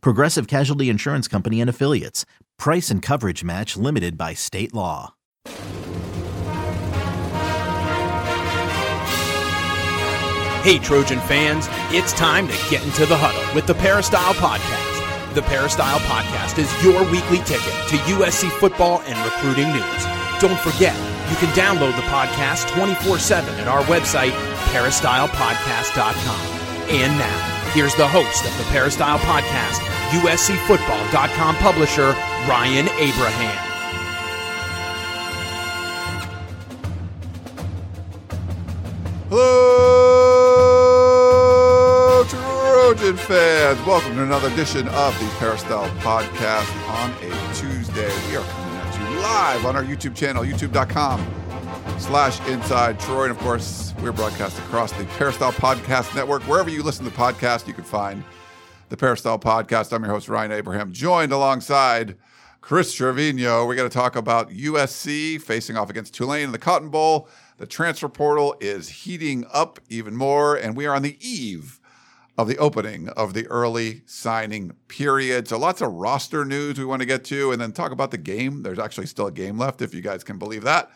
Progressive Casualty Insurance Company and Affiliates. Price and coverage match limited by state law. Hey, Trojan fans, it's time to get into the huddle with the Peristyle Podcast. The Peristyle Podcast is your weekly ticket to USC football and recruiting news. Don't forget, you can download the podcast 24 7 at our website, peristylepodcast.com. And now, here's the host of the Peristyle Podcast, USCFootball.com publisher, Ryan Abraham. Hello, Trojan fans. Welcome to another edition of the Peristyle Podcast on a Tuesday. We are coming at you live on our YouTube channel, youtube.com slash inside Troy. And of course, we're broadcast across the Peristyle Podcast Network. Wherever you listen to the podcast, you can find the Peristyle Podcast. I'm your host, Ryan Abraham, joined alongside Chris Trevino. We're going to talk about USC facing off against Tulane in the Cotton Bowl. The transfer portal is heating up even more, and we are on the eve of the opening of the early signing period. So lots of roster news we want to get to, and then talk about the game. There's actually still a game left, if you guys can believe that.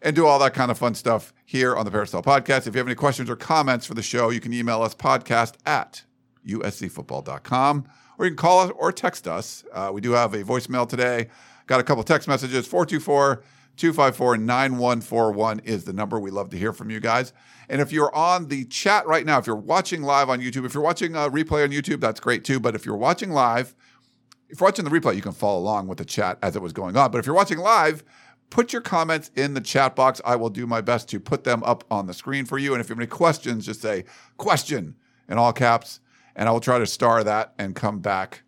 And do all that kind of fun stuff here on the Peristyle Podcast. If you have any questions or comments for the show, you can email us podcast at uscfootball.com, or you can call us or text us. Uh, we do have a voicemail today. Got a couple text messages 424 254 9141 is the number. We love to hear from you guys. And if you're on the chat right now, if you're watching live on YouTube, if you're watching a replay on YouTube, that's great too. But if you're watching live, if you're watching the replay, you can follow along with the chat as it was going on. But if you're watching live, put your comments in the chat box. I will do my best to put them up on the screen for you. And if you have any questions, just say question in all caps, and I will try to star that and come back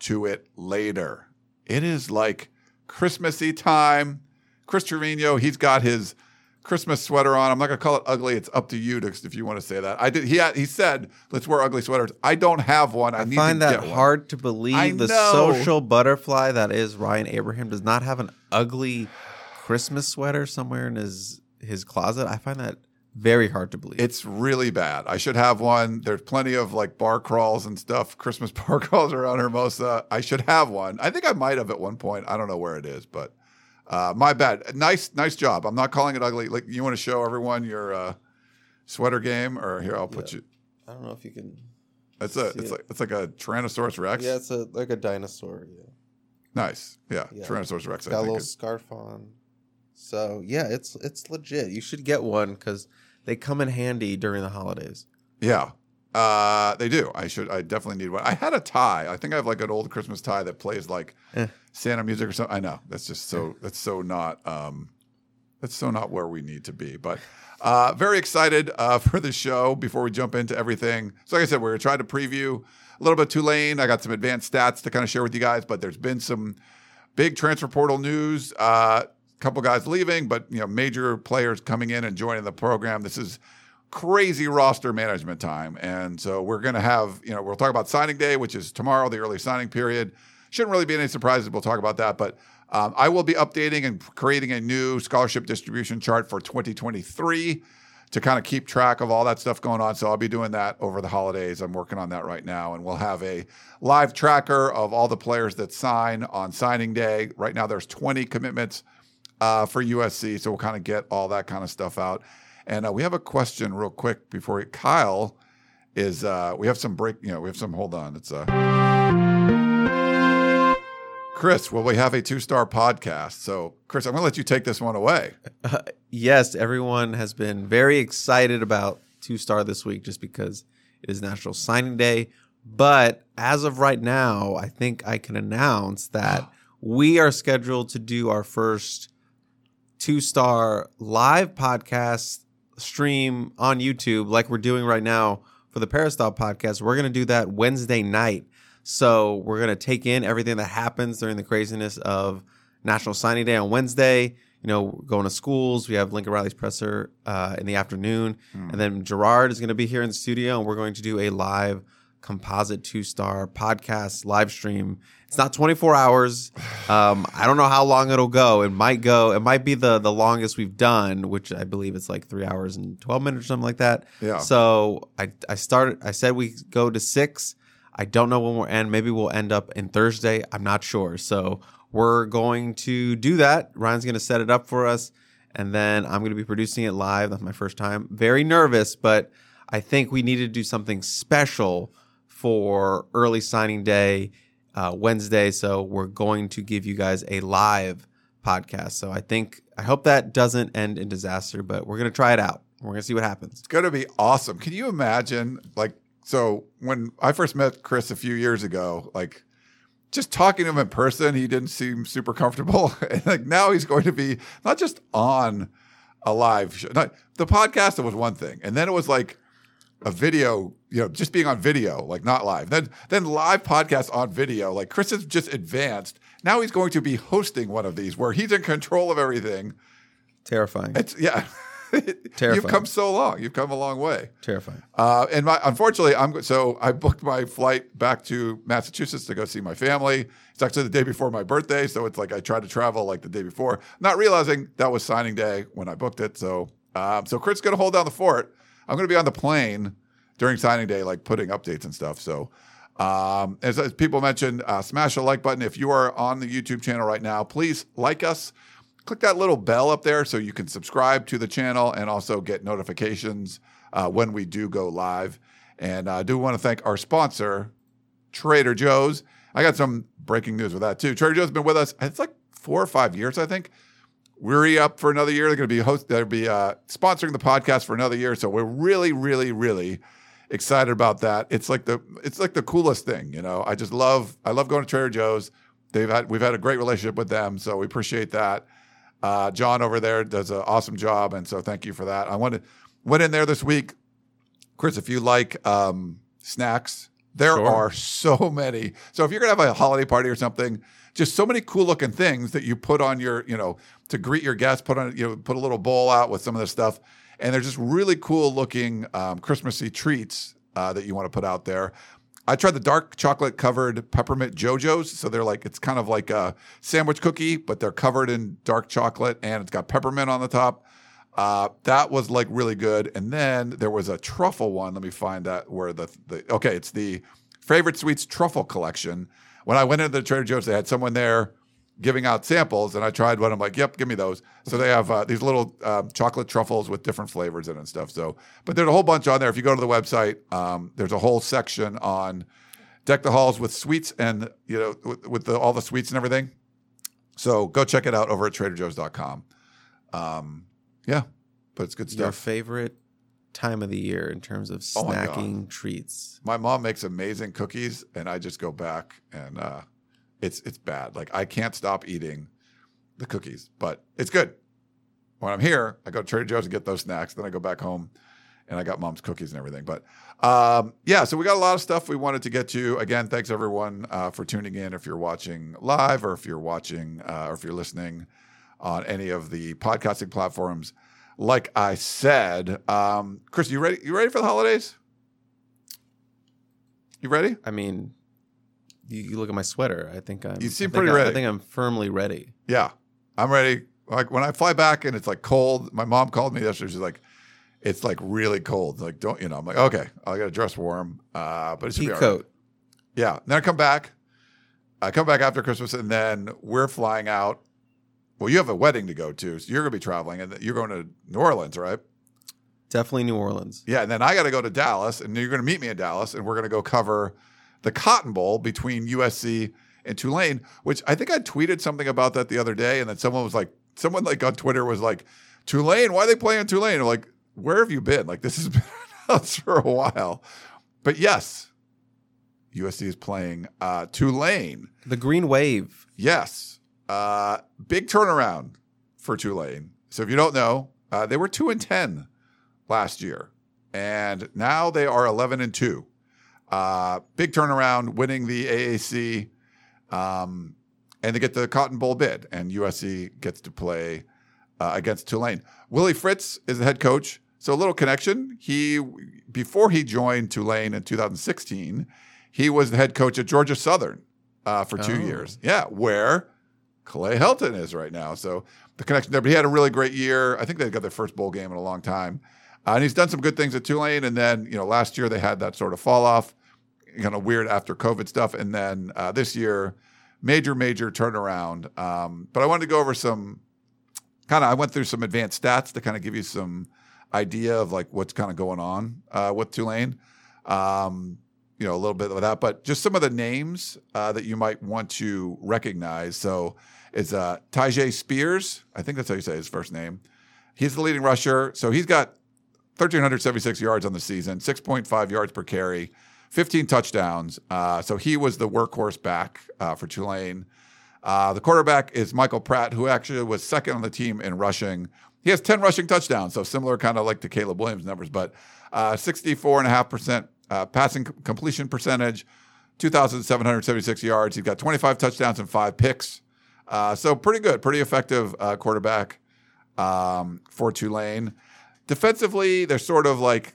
to it later. It is like Christmassy time. Chris Trevino, he's got his Christmas sweater on. I'm not going to call it ugly. It's up to you to, if you want to say that. I did. He had, he said, "Let's wear ugly sweaters." I don't have one. I, I find that get one. hard to believe. I the know. social butterfly that is Ryan Abraham does not have an ugly Christmas sweater somewhere in his his closet. I find that very hard to believe. It's really bad. I should have one. There's plenty of like bar crawls and stuff, Christmas bar crawls around Hermosa. I should have one. I think I might have at one point. I don't know where it is, but uh, my bad. Nice, nice job. I'm not calling it ugly. Like you want to show everyone your uh, sweater game, or here I'll put Yeah. you. I don't know if you can. It's a, it's it. like it's like a Tyrannosaurus Rex. Yeah, it's a like a dinosaur. Yeah, Nice. Yeah, Yeah. Tyrannosaurus Rex. it's got a little scarf on. So yeah, it's it's legit. You should get one because they come in handy during the holidays. Yeah. Uh, they do. I should. I definitely need one. I had a tie. I think I have like an old Christmas tie that plays like Eh. Santa music or something. I know that's just so. That's so not. Um, that's so not where we need to be. But uh, very excited uh, for the show. Before we jump into everything, so like I said, we're trying to preview a little bit Tulane. I got some advanced stats to kind of share with you guys. But there's been some big transfer portal news. Uh, couple guys leaving, but you know major players coming in and joining the program. This is crazy roster management time. And so we're going to have, you know, we'll talk about signing day, which is tomorrow, the early signing period. Shouldn't really be any surprises. We'll talk about that. But um, I will be updating and creating a new scholarship distribution chart for 2023 to kind of keep track of all that stuff going on. So I'll be doing that over the holidays. I'm working on that right now. And we'll have a live tracker of all the players that sign on signing day. Right now, there's 20 commitments uh, for USC. So we'll kind of get all that kind of stuff out. And uh, we have a question real quick before we, Kyle is, uh, we have some break, you know, we have some, hold on. It's, uh, Chris, will we have a two star podcast? So, Chris, I'm going to let you take this one away. yes, everyone has been very excited about two star this week just because it is National Signing Day. But as of right now, I think I can announce that we are scheduled to do our first two star live podcast stream on YouTube, like we're doing right now for the Peristyle podcast. We're going to do that Wednesday night. So we're gonna take in everything that happens during the craziness of National Signing Day on Wednesday. You know, going to schools. We have Lincoln Riley's presser uh, in the afternoon, and then Gerard is going to be here in the studio, and we're going to do a live composite two star podcast live stream. It's not 24 hours. Um, I don't know how long it'll go. It might go. It might be the the longest we've done, which I believe it's like three hours and 12 minutes or something like that. Yeah. So I I started. I said we go to six. I don't know when we'll end. Maybe we'll end up in Thursday. I'm not sure. So we're going to do that. Ryan's going to set it up for us, and then I'm going to be producing it live. That's my first time. Very nervous, but I think we need to do something special for early signing day uh, Wednesday. So we're going to give you guys a live podcast. So I think I hope that doesn't end in disaster, but we're going to try it out. We're going to see what happens. It's going to be awesome. Can you imagine? Like, so when I first met Chris a few years ago, like, just talking to him in person, he didn't seem super comfortable. and like now he's going to be not just on a live show. Not, the podcast was one thing, and then it was like a video, you know, just being on video, like not live. Then then live podcast on video. Like Chris has just advanced. Now he's going to be hosting one of these where he's in control of everything. Terrifying. It's yeah. Terrifying. You've come so long. You've come a long way. Terrifying. Uh, and my, unfortunately, I'm so I booked my flight back to Massachusetts to go see my family. It's actually the day before my birthday, so it's like I tried to travel like the day before, not realizing that was signing day when I booked it. So, um, so Kurt's going to hold down the fort. I'm going to be on the plane during signing day, like putting updates and stuff. So, um, as, as people mentioned, uh, smash the like button if you are on the YouTube channel right now. Please like us click that little bell up there so you can subscribe to the channel and also get notifications uh, when we do go live. And I do want to thank our sponsor, Trader Joe's. I got some breaking news with that too. Trader Joe's been with us. It's like four or five years, I think. We're up for another year. They're going to be host. They'll be uh, sponsoring the podcast for another year. So we're really, really, really excited about that. It's like the it's like the coolest thing. You know, I just love I love going to Trader Joe's. They've had we've had a great relationship with them, so we appreciate that. Uh, John over there does an awesome job, and so thank you for that. I went went in there this week, Chris. If you like um, snacks, there Sure. are so many. So if you're gonna have a holiday party or something, just so many cool looking things that you put on your, you know, to greet your guests. Put on, you know, put a little bowl out with some of this stuff, and they're just really cool looking um, Christmassy treats uh, that you want to put out there. I tried the dark chocolate covered peppermint Joe-Joe's. So they're like, it's kind of like a sandwich cookie, but they're covered in dark chocolate and it's got peppermint on the top. Uh, that was like really good. And then there was a truffle one. Let me find that where the, the okay, it's the favorite sweets truffle collection. When I went into the Trader Joe's, they had someone there giving out samples, and I tried one. I'm like, "Yep, give me those." So they have uh, these little um, chocolate truffles with different flavors in it and stuff. So, but there's a whole bunch on there. If you go to the website, um, there's a whole section on deck the halls with sweets and you know with, with the, all the sweets and everything. So go check it out over at TraderJoe's.com. Um, yeah, but it's good stuff. Your favorite time of the year in terms of Oh my snacking treats. My mom makes amazing cookies, and I just go back and uh, it's it's bad. Like I can't stop eating the cookies, but it's good. When I'm here, I go to Trader Joe's and get those snacks. Then I go back home, and I got mom's cookies and everything. But um, yeah, so we got a lot of stuff we wanted to get to. Again, thanks everyone uh, for tuning in. If you're watching live, or if you're watching, uh, or if you're listening on any of the podcasting platforms. Like I said, um, Chris, you ready? You ready for the holidays? You ready? I mean, you, you look at my sweater. I think I'm. You seem pretty I- ready. I think I'm firmly ready. Yeah, I'm ready. Like when I fly back and it's like cold. My mom called me yesterday. She's like, "It's like really cold. Like don't you know?" I'm like, "Okay, I got to dress warm." Uh, but it should Pea be all right. coat. Yeah. Then I come back. I come back after Christmas, and then we're flying out. Well, you have a wedding to go to, so you're going to be traveling, and you're going to New Orleans, right? Definitely New Orleans. Yeah, and then I got to go to Dallas, and you're going to meet me in Dallas, and we're going to go cover the Cotton Bowl between USC and Tulane. Which I think I tweeted something about that the other day, and then someone was like, someone like on Twitter was like, Tulane, why are they playing Tulane? I'm like, where have you been? Like this has been announced for a while, but yes, USC is playing uh, Tulane. The Green Wave. Yes. Uh, big turnaround for Tulane. So if you don't know, uh, they were two and ten last year, and now they are eleven and two. Uh, big turnaround, winning the AAC, um, and they get the Cotton Bowl bid, and USC gets to play uh, against Tulane. Willie Fritz is the head coach. So a little connection. He before he joined Tulane in 2016, he was the head coach at Georgia Southern uh, for two Oh. years. Yeah, where Clay Helton is right now. So the connection there. But he had a really great year. I think they got their first bowl game in a long time. Uh, and he's done some good things at Tulane. And then, you know, last year they had that sort of fall off, kind of weird after COVID stuff. And then uh, this year, major, major turnaround. Um, but I wanted to go over some kind of, I went through some advanced stats to kind of give you some idea of like what's kind of going on uh, with Tulane. Um, you know, a little bit of that, but just some of the names uh, that you might want to recognize. So it's uh, Tyjae Spears. I think that's how you say his first name. He's the leading rusher. So he's got 1,376 yards on the season, 6.5 yards per carry, 15 touchdowns. Uh, so he was the workhorse back uh, for Tulane. Uh, the quarterback is Michael Pratt, who actually was second on the team in rushing. He has 10 rushing touchdowns, so similar kind of like to Caleb Williams numbers, but uh, 64.5% uh, passing completion percentage, 2,776 yards. He's got 25 touchdowns and five picks. Uh, so pretty good, pretty effective uh, quarterback um, for Tulane. Defensively, they're sort of like,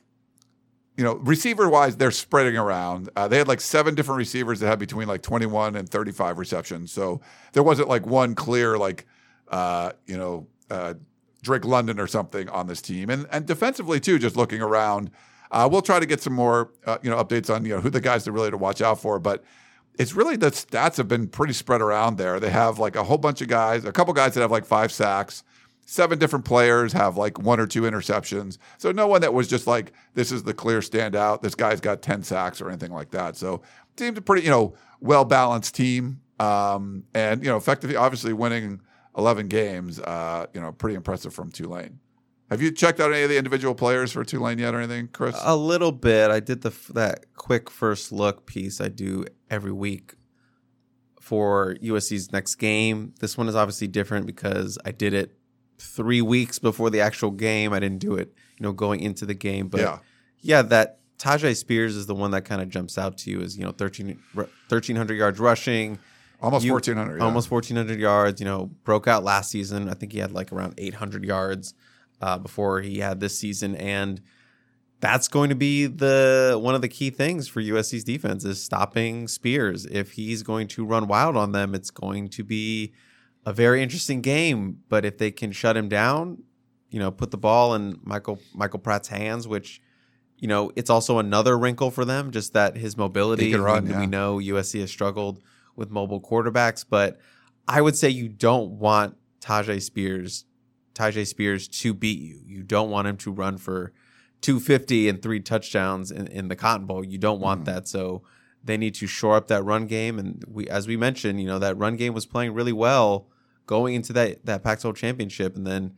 you know, receiver wise, they're spreading around. Uh, they had like seven different receivers that had between like 21 and 35 receptions. So there wasn't like one clear, like, uh, you know, uh, Drake London or something on this team. And and defensively too, just looking around, uh, we'll try to get some more, uh, you know, updates on you know who the guys are really to watch out for. But it's really the stats have been pretty spread around there. They have like a whole bunch of guys, a couple guys that have like five sacks. Seven different players have like one or two interceptions. So no one that was just like, this is the clear standout. This guy's got 10 sacks or anything like that. So team's a pretty, you know, well balanced team. Um, and, you know, effectively, obviously winning 11 games, uh, you know, pretty impressive from Tulane. Have you checked out any of the individual players for Tulane yet or anything, Chris? A little bit. I did the that quick first look piece I do every week for USC's next game. This one is obviously different because I did it three weeks before the actual game. I didn't do it, you know, going into the game. But Yeah. yeah, that Tyjae Spears is the one that kind of jumps out to you as you know 13, ru- 1,300 yards rushing. Almost you- 1,400. yeah. Almost 1,400 yards. You know, broke out last season. I think he had like around 800 yards uh, before he had this season, and that's going to be the one of the key things for USC's defense is stopping Spears. If he's going to run wild on them, it's going to be a very interesting game. But if they can shut him down, you know, put the ball in Michael Michael Pratt's hands, which you know, it's also another wrinkle for them, just that his mobility. Run, we, yeah. we know USC has struggled with mobile quarterbacks, but I would say you don't want Tyjae Spears, Tyjae Spears to beat you. You don't want him to run for 250 and three touchdowns in, in the Cotton Bowl. You don't want Mm-hmm. that. So they need to shore up that run game. And we, as we mentioned, you know, that run game was playing really well going into that that Pac-12 championship, and then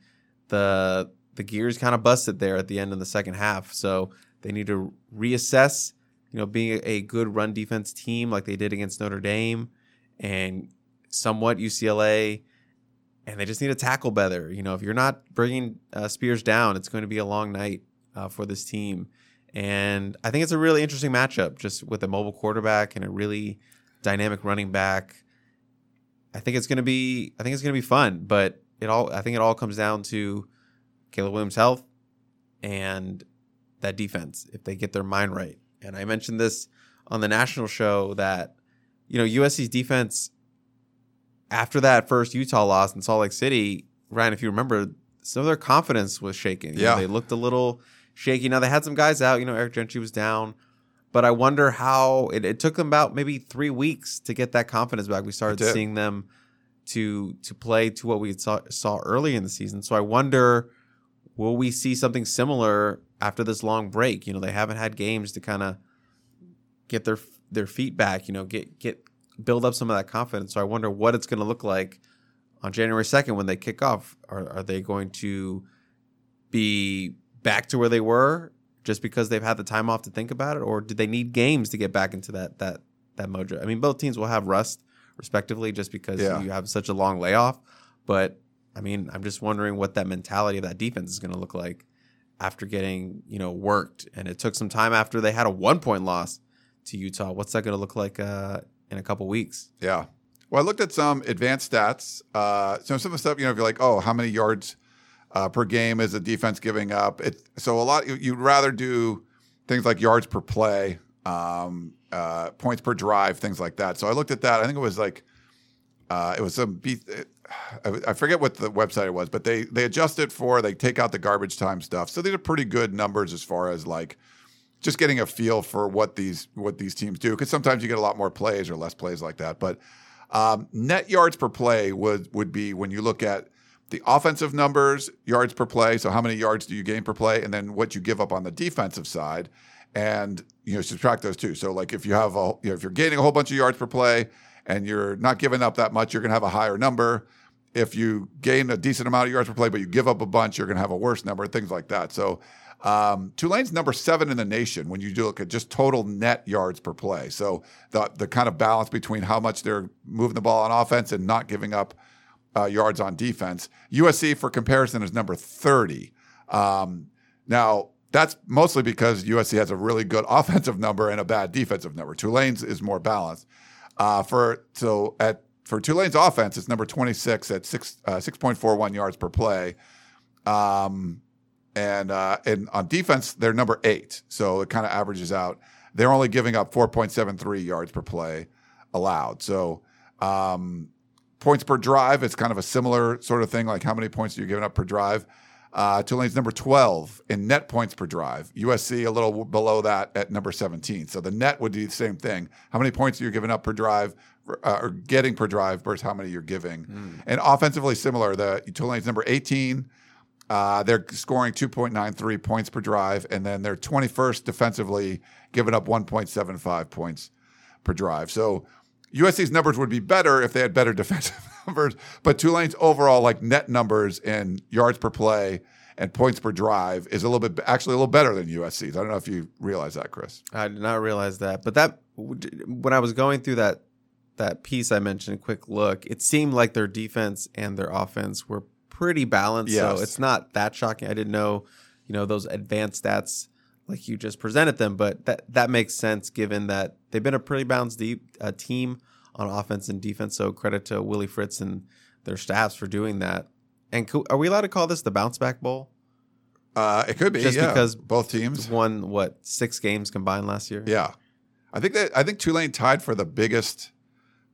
the the gears kind of busted there at the end of the second half. So they need to reassess, you know, being a, good run defense team like they did against Notre Dame and somewhat UCLA. And they just need to tackle better. You know, if you're not bringing uh, Spears down, it's going to be a long night uh, for this team. And I think it's a really interesting matchup, just with a mobile quarterback and a really dynamic running back. I think it's going to be, I think it's to be fun. But it all, I think it all comes down to Caleb Williams' health and that defense if they get their mind right. And I mentioned this on the national show that you know USC's defense after that first Utah loss in Salt Lake City, Ryan, if you remember, some of their confidence was shaken. You know, Yeah. they looked a little shaky. Now they had some guys out. You know, Eric Gentry was down. But I wonder how it, it took them about maybe three weeks to get that confidence back. We started seeing them to to play to what we saw saw early in the season. So I wonder will we see something similar after this long break? You know, they haven't had games to kind of get their their feet back. You know, get get build up some of that confidence. So I wonder what it's going to look like on January second when they kick off. Are are they going to be back to where they were just because they've had the time off to think about it, or did they need games to get back into that that that mojo? I mean, both teams will have rust respectively, just because Yeah. you have such a long layoff. But I mean, I'm just wondering what that mentality of that defense is going to look like after getting you know worked. And it took some time after they had a one point loss to Utah. What's that going to look like uh, in a couple weeks? Yeah. Well, I looked at some advanced stats. Uh, so some of the stuff, you know, if you're like, oh, how many yards uh, per game is the defense giving up? It, so a lot, you'd rather do things like yards per play, um, uh, points per drive, things like that. So I looked at that. I think it was like, uh, it was some, I forget what the website it was, but they they adjust it for they take out the garbage time stuff. So these are pretty good numbers as far as like just getting a feel for what these what these teams do. Because sometimes you get a lot more plays or less plays like that. But um, net yards per play would would be when you look at the offensive numbers, yards per play. So how many yards do you gain per play, and then what you give up on the defensive side, and you know subtract those two. So like if you have a you know, if you're gaining a whole bunch of yards per play and you're not giving up that much, you're going to have a higher number. If you gain a decent amount of yards per play, but you give up a bunch, you're going to have a worse number. Things like that. So um, Tulane's number seven in the nation when you do look at just total net yards per play. So the the kind of balance between how much they're moving the ball on offense and not giving up uh, yards on defense. USC, for comparison, is number thirty. Um, now that's mostly because USC has a really good offensive number and a bad defensive number. Tulane's is more balanced. Uh, for so at for Tulane's offense, it's number twenty six at six uh, six point four one yards per play. Um, and uh, and on defense they're number eight, so it kind of averages out. They're only giving up 4.73 yards per play allowed. So um, points per drive, it's kind of a similar sort of thing. Like how many points are you giving up per drive? Uh, Tulane's number 12 in net points per drive. USC a little below that at number 17. So the net would be the same thing. How many points are you giving up per drive uh, or getting per drive versus how many you're giving? Mm. And offensively similar. The Tulane's number 18 uh, they're scoring 2.93 points per drive, and then they're 21st defensively, giving up 1.75 points per drive. So USC's numbers would be better if they had better defensive numbers, but Tulane's overall like net numbers in yards per play and points per drive is a little bit actually a little better than USC's. I don't know if you realize that, Chris. I did not realize that, but that when I was going through that that piece I mentioned, quick look, it seemed like their defense and their offense were pretty balanced. Yes. So it's not that shocking. I didn't know, you know, those advanced stats like you just presented them, but that that makes sense given that they've been a pretty balanced deep uh, team on offense and defense. So credit to Willie Fritz and their staffs for doing that. And co- are we allowed to call this the bounce back bowl? Uh, it could be just yeah. because both teams won what six games combined last year. Yeah, I think that I think Tulane tied for the biggest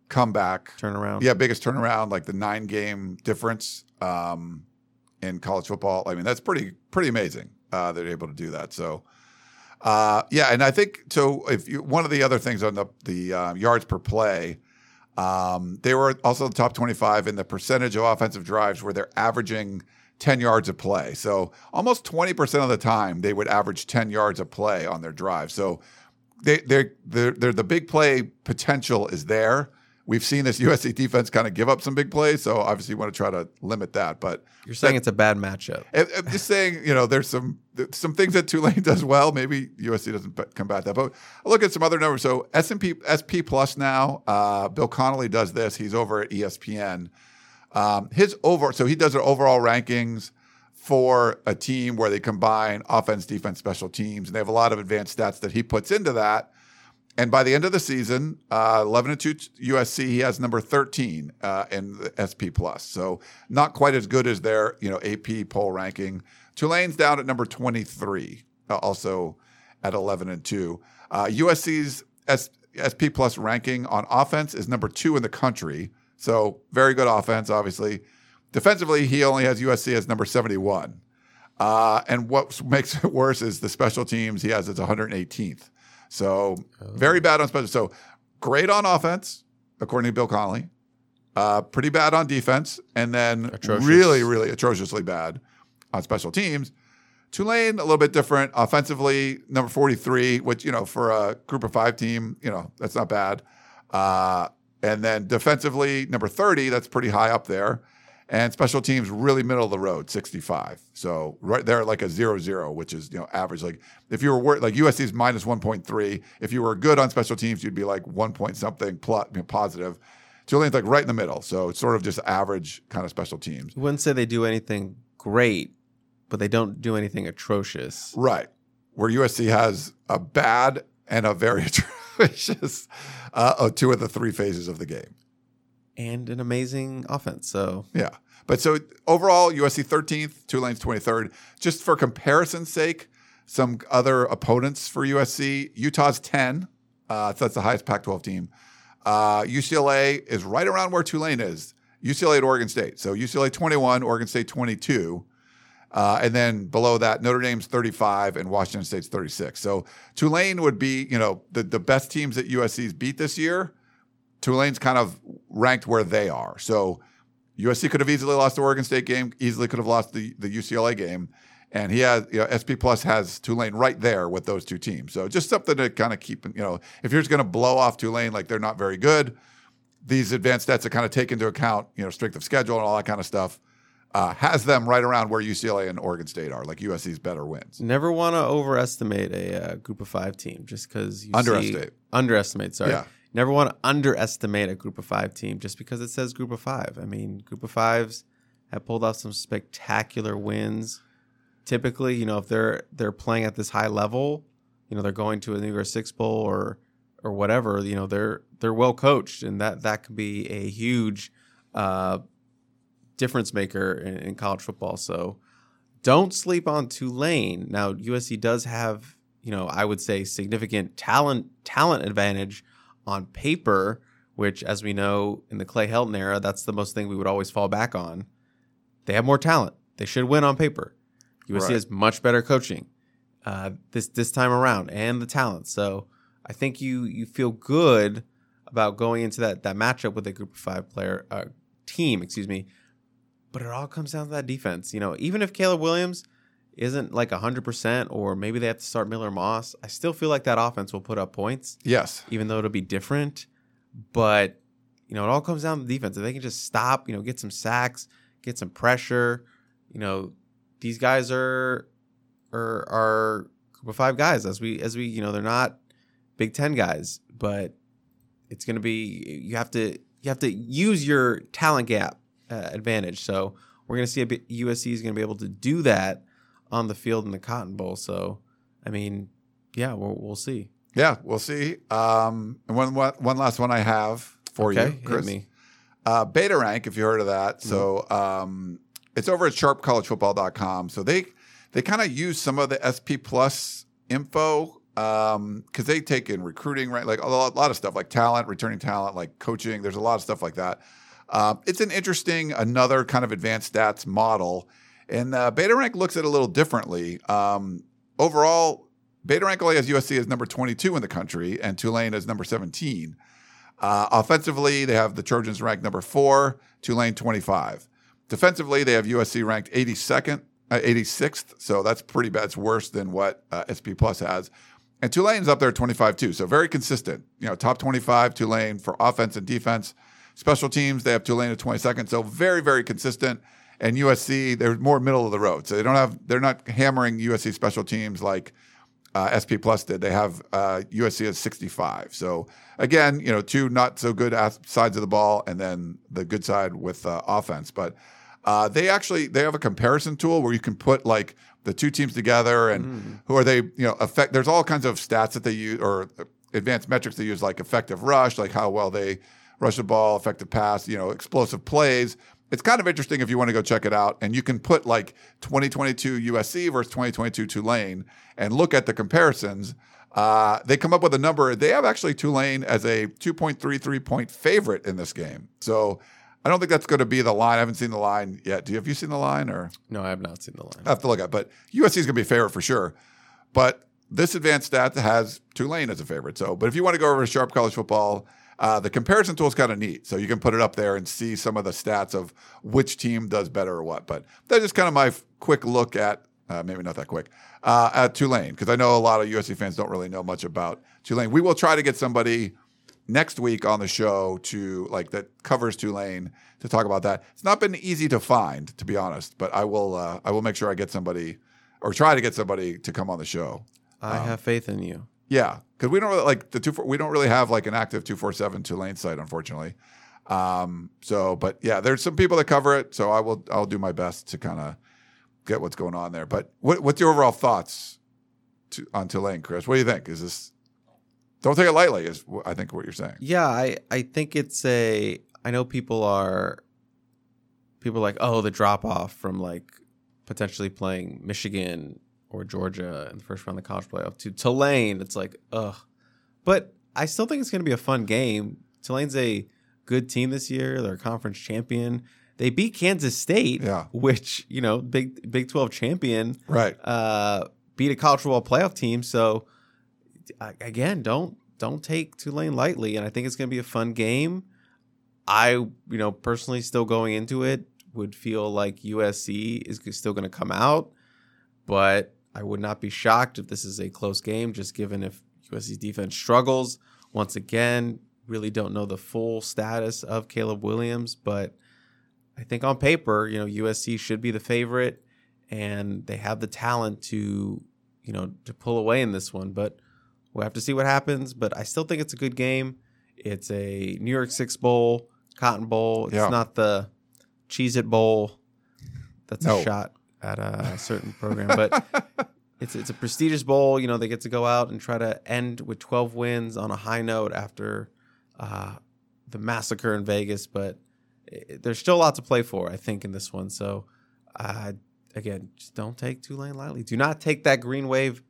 comeback turnaround. Yeah, biggest turnaround, like the nine game difference um, in college football. I mean, that's pretty pretty amazing. Uh, they're able to do that. So, uh, yeah, and I think so. If you, one of the other things on the the uh, yards per play, um, they were also the top twenty five in the percentage of offensive drives where they're averaging. 10 yards of play. So almost 20% of the time they would average 10 yards of play on their drive. So they, they're, they're, they're, the big play potential is there. We've seen this USC defense kind of give up some big plays, so obviously you want to try to limit that. But you're saying that, it's a bad matchup. I'm just saying, you know, there's some some things that Tulane does well. Maybe USC doesn't combat that. But I look at some other numbers. So S&P SP Plus now. Uh, Bill Connelly does this. He's over at ESPN. Um, his over so he does their overall rankings for a team where they combine offense, defense, special teams, and they have a lot of advanced stats that he puts into that. And by the end of the season, uh, 11 and 2 USC, he has number 13 uh, in the SP plus. So not quite as good as their you know AP poll ranking. Tulane's down at number 23, uh, also at 11 and 2. USC's uh, S- SP plus ranking on offense is number two in the country. So very good offense, obviously. Defensively, he only has USC as number 71. Uh, and what makes it worse is the special teams he has as 118th. So oh. very bad on special. So great on offense, according to Bill Connelly. Uh, pretty bad on defense, and then Atrocious. really, really atrociously bad on special teams. Tulane a little bit different offensively, number forty three, which you know for a group of five team, you know that's not bad. Uh, and then defensively, number thirty, that's pretty high up there and special teams really middle of the road 65 so right there like a 0-0 which is you know average. Like if you were like usc's minus 1.3 if you were good on special teams you'd be like 1 point something plus you know, positive. Tulane's like right in the middle. So it's sort of just average kind of special teams. You wouldn't say they do anything great but they don't do anything atrocious. Right. Where usc has a bad and a very atrocious is uh, oh, two of the three phases of the game. And an amazing offense. So Yeah. But so overall, USC 13th, Tulane's 23rd. Just for comparison's sake, some other opponents for USC Utah's 10. Uh, so that's the highest Pac 12 team. Uh, UCLA is right around where Tulane is. UCLA at Oregon State. So UCLA 21, Oregon State 22. Uh, and then below that, Notre Dame's 35 and Washington State's 36. So Tulane would be, you know, the, the best teams that USC's beat this year. Tulane's kind of ranked where they are. So USC could have easily lost the Oregon State game, easily could have lost the, the UCLA game. And he has, you know, SP Plus has Tulane right there with those two teams. So just something to kind of keep, you know, if you're just going to blow off Tulane like they're not very good, these advanced stats that kind of take into account, you know, strength of schedule and all that kind of stuff, uh, has them right around where UCLA and Oregon State are, like USC's better wins. never want to overestimate a uh, group of five team just because you Underestimate. Underestimate. Sorry. Yeah. Never want to underestimate a group of five team just because it says group of five. I mean, group of fives have pulled off some spectacular wins. Typically, you know, if they're they're playing at this high level, you know, they're going to a New Year's Six Bowl or or whatever. You know, they're they're well coached, and that that could be a huge uh, difference maker in, in college football. So don't sleep on Tulane. Now USC does have, you know, I would say significant talent talent advantage on paper, which as we know in the Clay Helton era, that's the most thing we would always fall back on. They have more talent. They should win on paper. USC Right. has much better coaching uh, this this time around and the talent. So I think you you feel good about going into that that matchup with a group of five player uh, team, excuse me. But it all comes down to that defense. You know, even if Caleb Williams isn't like 100% or maybe they have to start Miller Moss, I still feel like that offense will put up points, Yes. even though it'll be different. But, you know, it all comes down to the defense. If they can just stop, you know, get some sacks, get some pressure, you know, these guys are are are group of five guys as we as we, you know, they're not Big 10 guys, but it's going to be you have to you have to use your talent gap uh, advantage. So we're going to see a bit, USC is going to be able to do that on the field in the Cotton Bowl. So I mean, yeah, we'll, we'll see. Yeah, we'll see. Um, and one, one one last one I have for okay, you, Chris. me. Uh, Beta Rank, if you heard of that. So um, it's over at sharpcollegefootball.com. So they they kind of use some of the SP Plus info because they take in recruiting, right? Like a lot, lot of stuff, like talent, returning talent, like coaching. There's a lot of stuff like that. Um, it's an interesting, another kind of advanced stats model. And uh, Beta Rank looks at it a little differently. Um, overall, Beta Rank only has USC as number 22 in the country and Tulane as number 17. Uh, offensively, they have the Trojans ranked number four, Tulane 25. Defensively, they have USC ranked 82nd, uh, 86th. So that's pretty bad. It's worse than what uh, SP Plus has. And Tulane's up there 25 too. So very consistent. You know, top 25 Tulane for offense and defense. Special teams, they have Tulane at 22nd. So very, very consistent. And USC, they're more middle of the road. So they don't have, they're not hammering USC special teams like uh, SP Plus did. They have uh, USC at 65. So again, you know, two not so good sides of the ball, and then the good side with uh, offense. But uh, they actually they have a comparison tool where you can put like the two teams together and who are they? You know, affect. There's all kinds of stats that they use or advanced metrics they use, like effective rush, like how well they rush the ball, effective pass, you know, explosive plays. It's kind of interesting if you want to go check it out. And you can put like 2022 USC versus 2022 Tulane and look at the comparisons. Uh, they come up with a number. They have actually Tulane as a 2.33 point favorite in this game. So I don't think that's going to be the line. I haven't seen the line yet. Do you have you seen the line or? No, I have not seen the line. I have to look at, but USC is going to be a favorite for sure. But this advanced stat has Tulane as a favorite. So, but if you want to go over to Sharp College Football, uh, the comparison tool is kind of neat. So you can put it up there and see some of the stats of which team does better or what. But that's just kind of my f- quick look at, uh, maybe not that quick, uh, at Tulane, because I know a lot of USC fans don't really know much about Tulane. We will try to get somebody next week on the show to like that covers Tulane to talk about that. It's not been easy to find, to be honest, but I will uh, I will make sure I get somebody or try to get somebody to come on the show. I have faith in you. Yeah, because we don't really like the two. We don't really have like an active two four seven Tulane site, unfortunately. Um, so, but yeah, there's some people that cover it. So I will I'll do my best to kind of get what's going on there. But what, what's your overall thoughts to, on Tulane, Chris? What do you think? Is this Don't take it lightly. Is I think what you're saying. Yeah, I I think it's a. I know people are. People are like, oh, the drop off from like potentially playing Michigan or Georgia in the first round of the college playoff to Tulane. It's like, ugh. But I still think it's going to be a fun game. Tulane's a good team this year. They're a conference champion. They beat Kansas State, Yeah. which you know, big Big Twelve champion Right. uh, beat a college football playoff team. So again, don't don't take Tulane lightly, and I think it's going to be a fun game. I, you know, personally, still going into it, would feel like USC is still going to come out, but I would not be shocked if this is a close game, just given if USC's defense struggles once again. Really don't know the full status of Caleb Williams, but I think on paper, you know, USC should be the favorite and they have the talent to, you know, to pull away in this one. But we'll have to see what happens. But I still think it's a good game. It's a New Year's Six Bowl, Cotton Bowl. It's Yeah. not the Cheez It Bowl. That's No. a shot at a certain program, but it's it's a prestigious bowl. You know, they get to go out and try to end with 12 wins on a high note after uh, the massacre in Vegas. But it, there's still a lot to play for, I think, in this one. So, uh, again, just don't take Tulane lightly. Do not take that green wave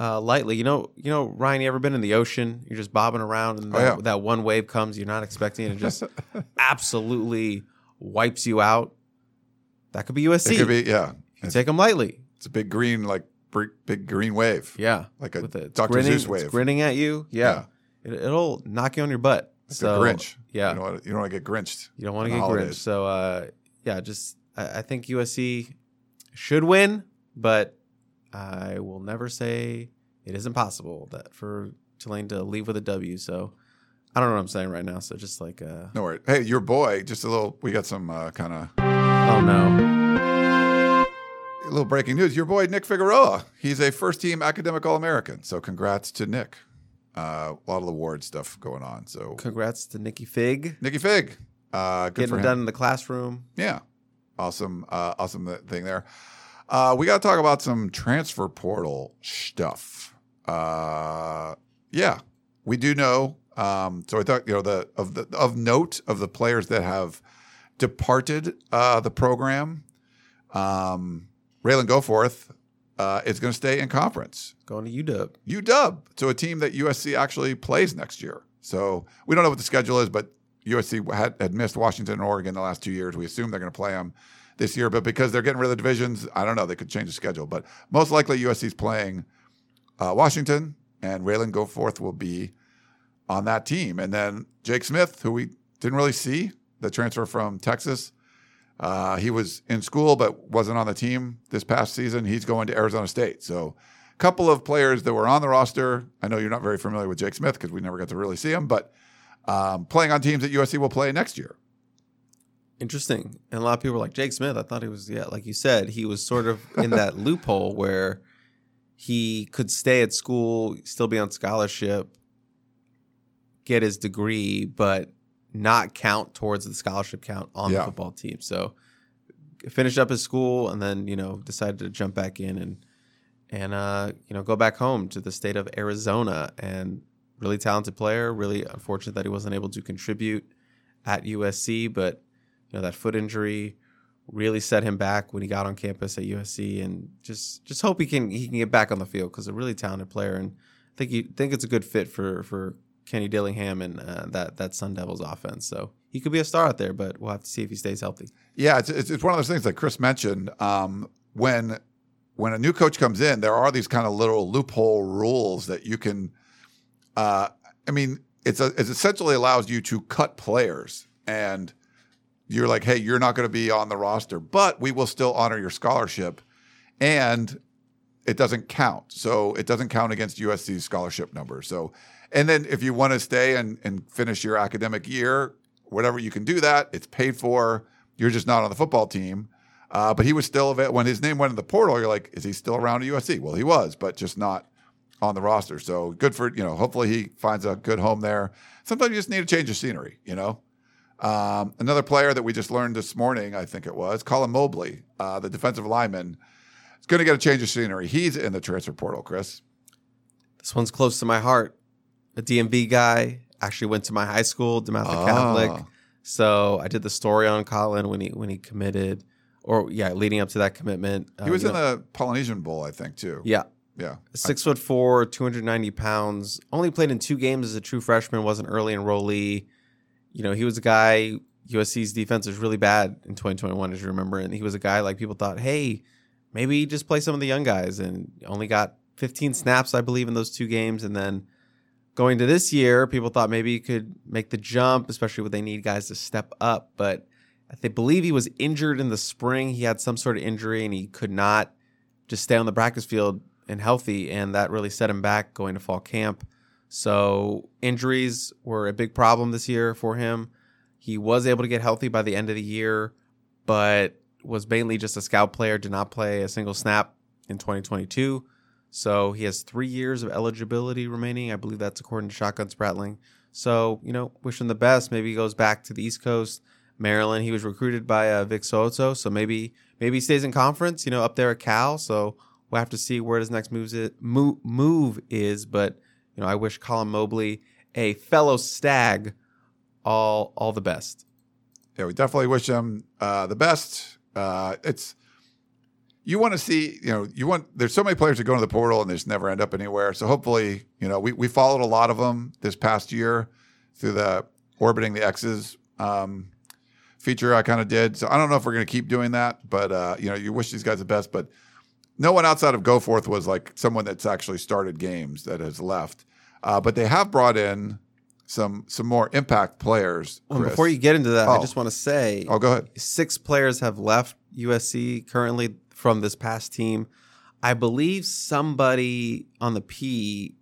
uh, lightly. You know, you know, Ryan. You ever been in the ocean? You're just bobbing around, and Oh, that, yeah. that one wave comes. You're not expecting it. It just absolutely wipes you out. That could be USC. It could be. Yeah. You take them lightly. It's a big green, like big, green wave. Yeah, Like a it. Dr. grinning, Seuss it's wave. grinning at you. Yeah, It, it'll knock you on your butt. Like so a Grinch. yeah, You don't, want to, don't want to get grinched. you don't want to get grinched. So uh, yeah, just I, I think USC should win, but I will never say it is impossible that for Tulane to leave with a W. So I don't know what I'm saying right now. So just like uh, No worries. Hey, your boy, just a little, we got some uh, kind of oh no, a little breaking news. Your boy, Nick Figueroa, he's a first team academic All American. So congrats to Nick. Uh, a lot of award stuff going on. So congrats to Nicky Fig Nicky Fig, uh, good getting for it him. done in the classroom. Yeah. Awesome. Uh, awesome thing there. Uh, we got to talk about some transfer portal stuff. Uh, yeah, we do know. Um, so I thought, you know, the of the of note of the players that have departed uh, the program, um, Ralen Goforth uh, is going to stay in conference. Going to UW. UW, so a team that USC actually plays next year. So we don't know what the schedule is, but USC had, had missed Washington and Oregon the last two years. We assume they're going to play them this year, but because they're getting rid of the divisions, I don't know. They could change the schedule, but most likely USC's playing uh, Washington, and Ralen Goforth will be on that team. And then Jake Smith, who we didn't really see, the transfer from Texas. Uh, he was in school but wasn't on the team this past season. He's going to Arizona State. So, a couple of players that were on the roster. I know you're not very familiar with Jake Smith because we never got to really see him, but um, playing on teams that USC will play next year. Interesting. And a lot of people were like, Jake Smith, I thought he was, yeah, like you said, he was sort of in that loophole where he could stay at school, still be on scholarship, get his degree, but not count towards the scholarship count on Yeah. the football team. So finished up his school and then, you know, decided to jump back in and, and, uh, you know, go back home to the state of Arizona and really talented player. Really unfortunate that he wasn't able to contribute at USC, but you know that foot injury really set him back when he got on campus at USC, and just just hope he can he can get back on the field because a really talented player, and I think you think it's a good fit for for Kenny Dillingham and uh, that that Sun Devils offense. So he could be a star out there, but we'll have to see if he stays healthy. Yeah, it's, it's, it's one of those things that Chris mentioned. Um, when when a new coach comes in, there are these kind of little loophole rules that you can. Uh, I mean, it's a, it essentially allows you to cut players, and you're like, hey, you're not going to be on the roster, but we will still honor your scholarship, and it doesn't count. So it doesn't count against USC's scholarship number. So, and then if you want to stay and, and finish your academic year, whatever you can do that, it's paid for. You're just not on the football team. Uh, but he was still available when his name went in the portal. You're like, is he still around at USC? Well, he was, but just not on the roster. So good for you know. Hopefully he finds a good home there. Sometimes you just need a change of scenery. You know. Um, another player that we just learned this morning, I think it was Colin Mobley, uh, the defensive lineman, is going to get a change of scenery. He's in the transfer portal, Chris. This one's close to my heart. A DMV guy. Actually, went to my high school, DeMatha Ah. Catholic. So I did the story on Colin when he when he committed, or yeah, leading up to that commitment. He was Um, in know- the Polynesian Bowl, I think, too. yeah, Yeah. six foot four, two hundred ninety pounds. Only played in two games as a true freshman. Was an early enrollee. You know, he was a guy. USC's defense was really bad in 2021, as you remember, and he was a guy like people thought, hey, maybe just play some of the young guys, and only got 15 snaps, I believe, in those two games, and then. Going to this year, people thought maybe he could make the jump, especially when they need guys to step up. But they believe he was injured in the spring. He had some sort of injury and he could not just stay on the practice field and healthy, and that really set him back going to fall camp. So injuries were a big problem this year for him. He was able to get healthy by the end of the year, but was mainly just a scout player, did not play a single snap in 2022. So he has three years of eligibility remaining. I believe that's according to Shotgun Spratling. So, you know, wish him the best. Maybe he goes back to the East Coast, Maryland. He was recruited by uh, Vic So'oto. So maybe maybe he stays in conference, you know, up there at Cal. So we'll have to see where his next moves it, move, move is. But, you know, I wish Colin Mobley, a fellow stag, all all the best. Yeah, we definitely wish him uh, the best. Uh, it's you want to see, you know, you want. There's so many players that go into the portal and they just never end up anywhere. So hopefully, you know, we we followed a lot of them this past year through the orbiting the X's um, feature. I kind of did. So I don't know if we're going to keep doing that, but uh, you know, you wish these guys the best. But no one outside of Goforth was like someone that's actually started games that has left. Uh, but they have brought in some some more impact players. Well, before you get into that, I Oh. just want to say oh, go ahead. six players have left USC currently from this past team. I believe somebody on the P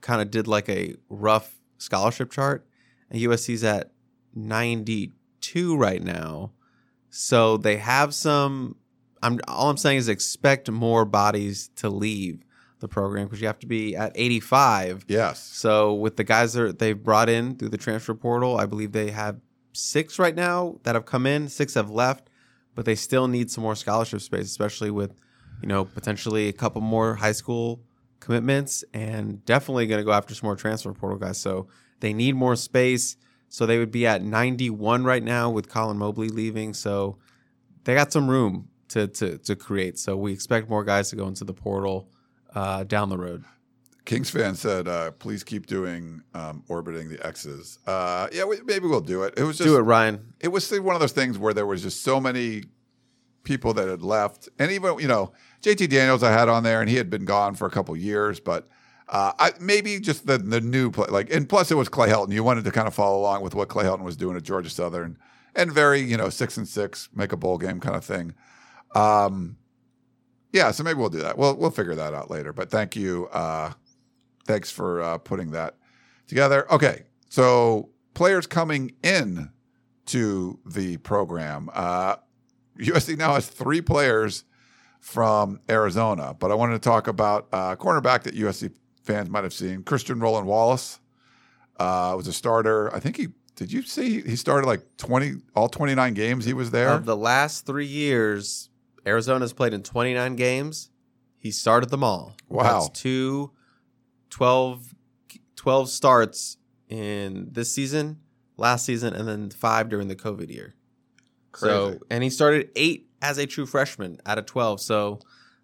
kind of did like a rough scholarship chart, and USC's at 92 right now. So they have some. I'm all I'm saying is expect more bodies to leave the program because you have to be at 85 Yes. so with the guys that they've brought in through the transfer portal, I believe they have six right now that have come in. Six have left, but they still need some more scholarship space, especially with you know potentially a couple more high school commitments, and definitely going to go after some more transfer portal guys. So they need more space. So they would be at 91 right now with Colin Mobley leaving. So they got some room to to to create. So we expect more guys to go into the portal uh, down the road. Kings fan said, uh, "Please keep doing um, orbiting the X's." Uh, yeah, we, maybe we'll do it. It was just Do it, Ryan. it was one of those things where there was just so many people that had left, and even you know JT Daniels I had on there, and he had been gone for a couple years, but uh, I, maybe just the the new play, like, and plus it was Clay Helton. You wanted to kind of follow along with what Clay Helton was doing at Georgia Southern, and very you know six and six, make a bowl game kind of thing. Um, yeah, so maybe we'll do that. We'll we'll figure that out later. But thank you. Uh, thanks for uh, putting that together. Okay, so players coming in to the program. Uh, USC now has three players from Arizona, but I wanted to talk about uh, cornerback that USC fans might have seen. Christian Roland Wallace uh, was a starter. I think he did. You see he started like twenty all twenty nine games. He was there. Of the last three years, Arizona's played in 29 games. He started them all. Wow. That's two 12, 12 starts in this season, last season, and then five during the COVID year. So, and he started eight as a true freshman out of 12. So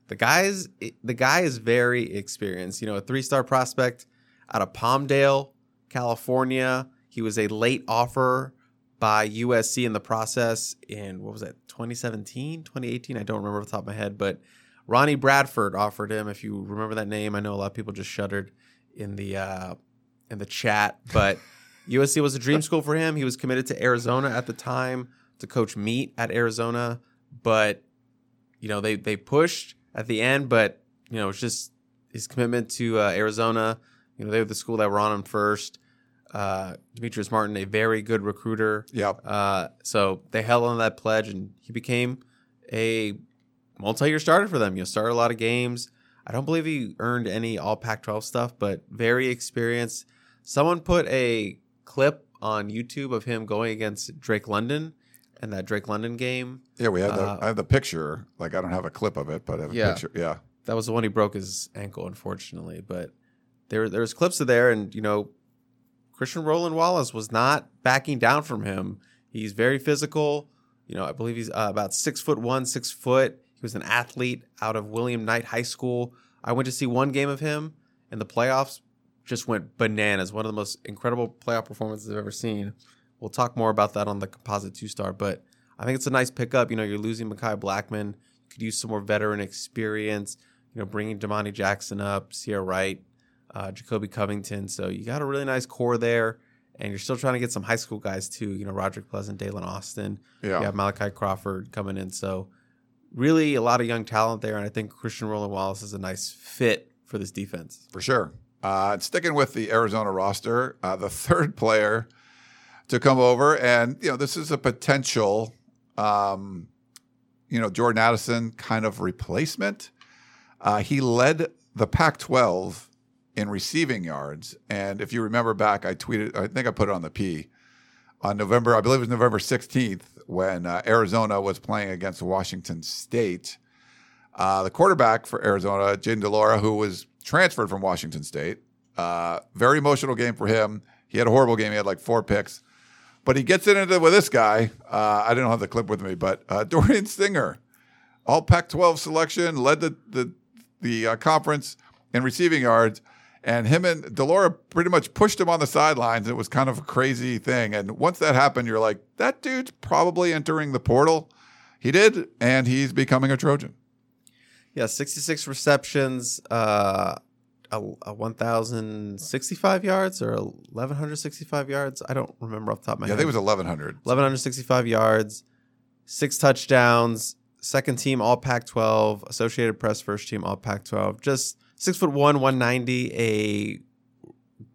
the guy's the guy is very experienced. You know, a three star prospect out of Palmdale, California. He was a late offer by USC in the process in what was that 2017 2018 I don't remember off the top of my head but Ronnie Bradford offered him if you remember that name I know a lot of people just shuddered in the uh, in the chat but USC was a dream school for him he was committed to Arizona at the time to coach meat at Arizona but you know they they pushed at the end but you know it's just his commitment to uh, Arizona you know they were the school that were on him first uh, Demetrius Martin, a very good recruiter. Yep. Uh, so they held on to that pledge, and he became a multi-year starter for them. You'll start a lot of games. I don't believe he earned any All Pac-12 stuff, but very experienced. Someone put a clip on YouTube of him going against Drake London and that Drake London game. Yeah, we have the Uh, I have the picture. Like I don't have a clip of it, but I have a Yeah. picture. Yeah. That was the one he broke his ankle, unfortunately. But there, there's clips of there, and you know, Christian Roland Wallace was not backing down from him. He's very physical. You know, I believe he's uh, about six foot one, six foot. He was an athlete out of William Knight High School. I went to see one game of him in the playoffs. Just went bananas. One of the most incredible playoff performances I've ever seen. We'll talk more about that on the composite two star, but I think it's a nice pickup. You know, you're losing Mekhi Blackman. You could use some more veteran experience. You know, bringing Domani Jackson up, Ceyair Wright, uh, Jacobe Covington. So you got a really nice core there, and you're still trying to get some high school guys too. You know, Roderick Pleasant, Dalen Austin. Yeah. You have Malachi Crawford coming in. So really a lot of young talent there, and I think Christian Roland Wallace is a nice fit for this defense. For sure. Uh, sticking with the Arizona roster, uh, the third player to come over, and you know this is a potential, um, you know, Jordan Addison kind of replacement. Uh, he led the Pac-12 in receiving yards, and if you remember back, I tweeted, I think I put it on the P on November, I believe it was November 16th when uh, Arizona was playing against Washington State. Uh, the quarterback for Arizona, Jayden de Laura, who was transferred from Washington State, uh, very emotional game for him. He had a horrible game. He had like four picks, but he gets into it with this guy. Uh, I didn't have the clip with me, but uh, Dorian Singer, all Pac-12 selection, led the the, the uh, conference in receiving yards. And him and de Laura pretty much pushed him on the sidelines. It was kind of a crazy thing. And once that happened, you're like, that dude's probably entering the portal. He did, and he's becoming a Trojan. Yeah, 66 receptions, uh, a, a 1,065 yards or 1,165 yards. I don't remember off the top of my Yeah, I head. think it was 1,100. 1,165 yards, six touchdowns, second team All Pac 12, Associated Press first team All Pac 12. Just six foot one, 190, a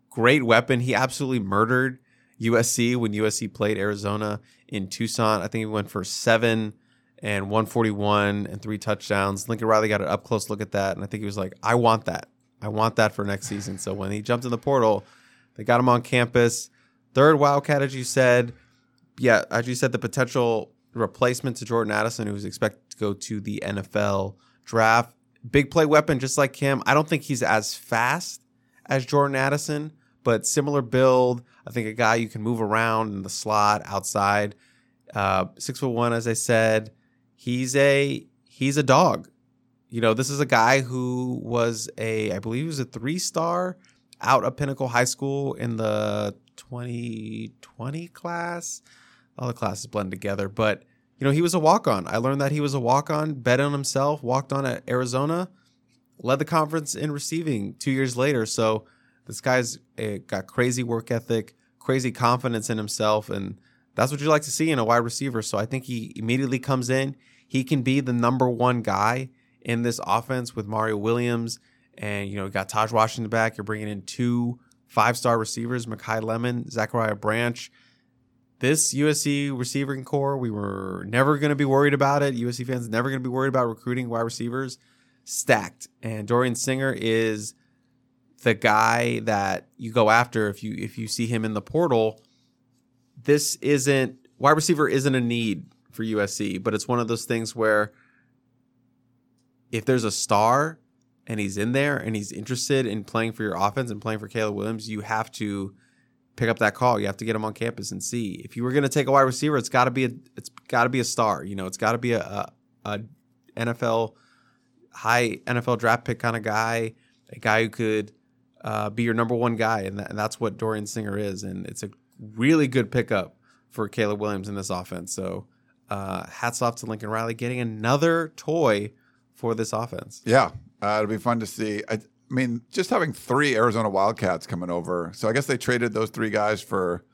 great weapon. He absolutely murdered USC when USC played Arizona in Tucson. I think he went for seven and 141 and three touchdowns. Lincoln Riley got an up close look at that, and I think he was like, I want that. I want that for next season. So when he jumped in the portal, they got him on campus. Third Wildcat, as you said. Yeah, as you said, the potential replacement to Jordan Addison, who's expected to go to the NFL draft. Big play weapon, just like him. I don't think he's as fast as Jordan Addison, but similar build. I think a guy you can move around in the slot, outside. Uh, six foot one, as I said. He's a he's a dog. You know, this is a guy who was a, I believe he was a three star out of Pinnacle High School in the 2020 class. All the classes blend together, but you know, he was a walk on. I learned that he was a walk on, bet on himself, walked on at Arizona, led the conference in receiving two years later. So this guy's eh, got crazy work ethic, crazy confidence in himself, and that's what you like to see in a wide receiver. So I think he immediately comes in. He can be the number one guy in this offense with Mario Williams, and you know, you got Tahj Washington back. You're bringing in two five star receivers, Makai Lemon, Zachariah Branch. This USC receiving core, we were never going to be worried about it. USC fans never going to be worried about recruiting wide receivers. Stacked, and Dorian Singer is the guy that you go after if you if you see him in the portal. This isn't wide receiver isn't a need for USC, but it's one of those things where if there's a star and he's in there and he's interested in playing for your offense and playing for Caleb Williams, you have to pick up that call. You have to get him on campus and see. If you were going to take a wide receiver, it's got to be a it's got to be a star. You know, it's got to be a, a, a NFL high NFL draft pick kind of guy, a guy who could uh, be your number one guy, and, that, and that's what Dorian Singer is. And it's a really good pickup for Caleb Williams in this offense. So uh, hats off to Lincoln Riley getting another toy for this offense. Yeah, uh, it'll be fun to see. I, I mean, just having three Arizona Wildcats coming over. So I guess they traded those three guys for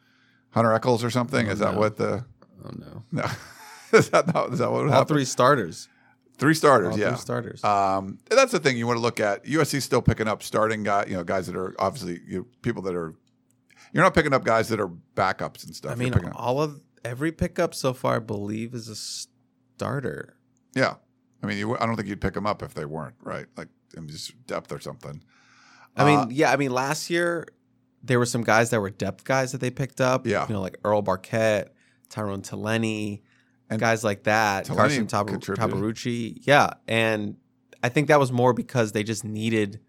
Hunter Echols or something. Oh, is that no. what the? Oh no! No, is that not, is that what All happened? three starters. Three starters, All yeah. three starters. Um, that's the thing you want to look at. USC's still picking up starting guy, you know, guys that are obviously you people that are. You're not picking up guys that are backups and stuff. I mean, all of every pickup so far, I believe, is a starter. yeah. I mean, you, I don't think you'd pick them up if they weren't right, like just depth or something. I mean, Uh, yeah, I mean, last year there were some guys that were depth guys that they picked up. Yeah. you know, like Earl Barquet, Tyrone Taleni, And guys like that. Carson Tab- Tabaracci. Yeah, and I think that was more because they just needed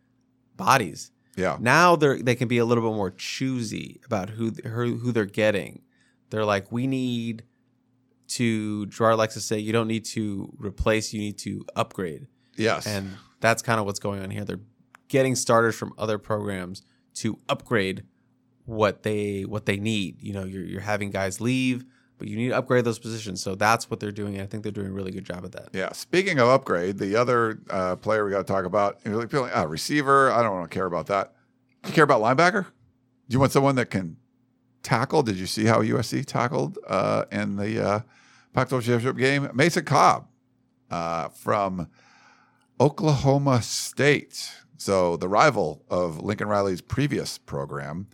bodies. Yeah. Now they're they can be a little bit more choosy about who who, who they're getting. They're like, we need to Gerard likes to say, you don't need to replace, you need to upgrade. Yes. And that's kind of what's going on here. They're getting starters from other programs to upgrade what they what they need. You know, you're you're having guys leave, but you need to upgrade those positions. So that's what they're doing. And I think they're doing a really good job at that. Yeah. Speaking of upgrade, the other uh, player we got to talk about, you're like, feeling, ah, receiver. I don't want to care about that. Do you care about linebacker? Do you want someone that can tackle? Did you see how USC tackled uh, in the uh, Pac-12 championship game? Mason Cobb uh, from Oklahoma State, so the rival of Lincoln Riley's previous program.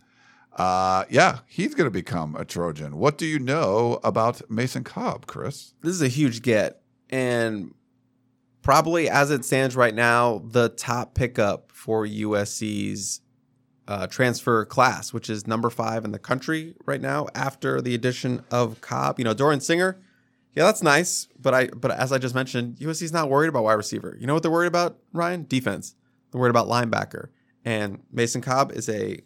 Uh, yeah, he's going to become a Trojan. What do you know about Mason Cobb, Chris? This is a huge get. And probably as it stands right now, the top pickup for USC's uh, transfer class, which is number five in the country right now after the addition of Cobb. You know, Dorian Singer, yeah, that's nice. But I but as I just mentioned, USC's not worried about wide receiver. You know what they're worried about, Ryan? Defense. They're worried about linebacker. And Mason Cobb is a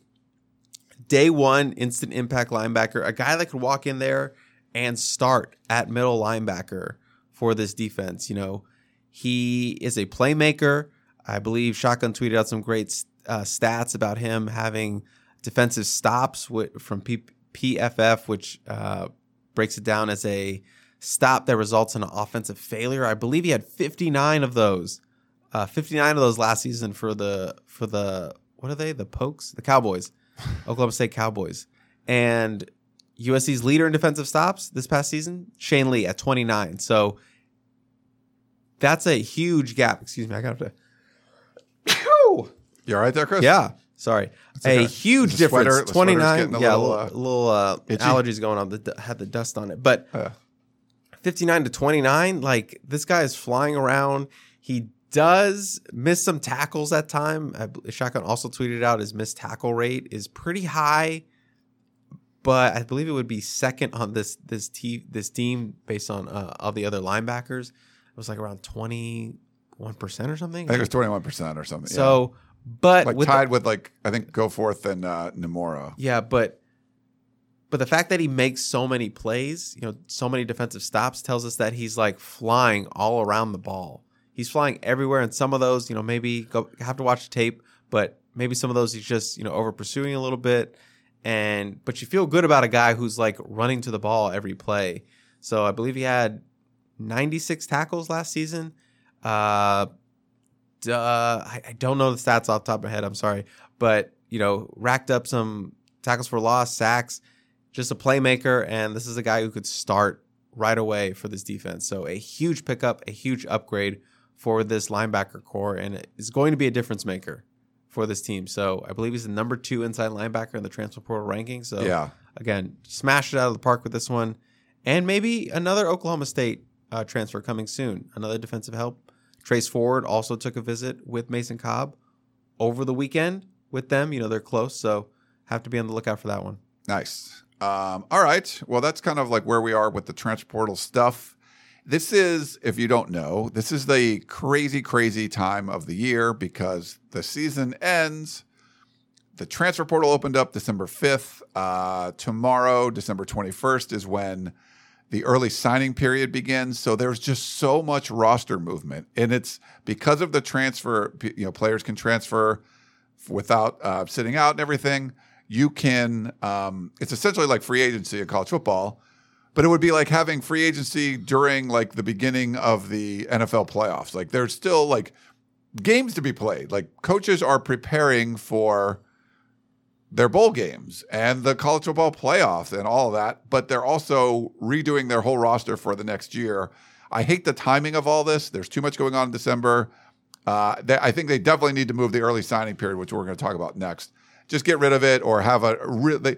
day one instant impact linebacker, a guy that could walk in there and start at middle linebacker for this defense. You know, he is a playmaker. I believe Shotgun tweeted out some great uh, stats about him having defensive stops with, from P- PFF, which uh, breaks it down as a stop that results in an offensive failure. I believe he had 59 of those. Uh, 59 of those last season for the for the what are they? The Pokes, the Cowboys, Oklahoma State Cowboys, and USC's leader in defensive stops this past season, Shane Lee at 29. So that's a huge gap. Excuse me, I got to. You all right there, Chris? Yeah, sorry. okay. A huge the sweater- difference. 29. getting a yeah, little, little, uh, little uh, allergies going on. That had the dust on it, but Uh, 59 to 29, like this guy is flying around. He does miss some tackles at time. I, Shotgun also tweeted out his missed tackle rate is pretty high, but I believe it would be second on this this te- this team based on uh, all the other linebackers. It was like around 21 percent or something. I think it was twenty one percent or something. so, but like with the- tied with like I think Goforth and uh, Nomura. Yeah, but but the fact that he makes so many plays, you know, so many defensive stops tells us that he's like flying all around the ball. He's flying everywhere, and some of those, you know, maybe go have to watch the tape, but maybe some of those he's just you know over pursuing a little bit, and but you feel good about a guy who's like running to the ball every play. So I believe he had 96 tackles last season. Uh, duh, I, I don't know the stats off the top of my head. I'm sorry, but you know, racked up some tackles for loss, sacks, just a playmaker, and this is a guy who could start right away for this defense. So a huge pickup, a huge upgrade for this linebacker core, and it is going to be a difference maker for this team. So I believe he's the number two inside linebacker in the transfer portal ranking. So Yeah. again, smash it out of the park with this one, and maybe another Oklahoma State uh, transfer coming soon. Another defensive help. Trace Ford also took a visit with Mason Cobb over the weekend with them. You know they're close, so have to be on the lookout for that one. Nice. Um, all right. Well, that's kind of like where we are with the transfer portal stuff. This is, if you don't know, this is the crazy, crazy time of the year because the season ends. The transfer portal opened up December 5th. Uh, tomorrow, December 21st, is when the early signing period begins. So there's just so much roster movement. And it's because of the transfer, you know, players can transfer without uh, sitting out and everything. You can, um, it's essentially like free agency in college football, but it would be like having free agency during like the beginning of the NFL playoffs. Like there's still like games to be played. Like coaches are preparing for their bowl games and the college football playoffs and all of that, but they're also redoing their whole roster for the next year. I hate the timing of all this. There's too much going on in December. Uh, they, I think they definitely need to move the early signing period, which we're going to talk about next. Just get rid of it or have a real. They,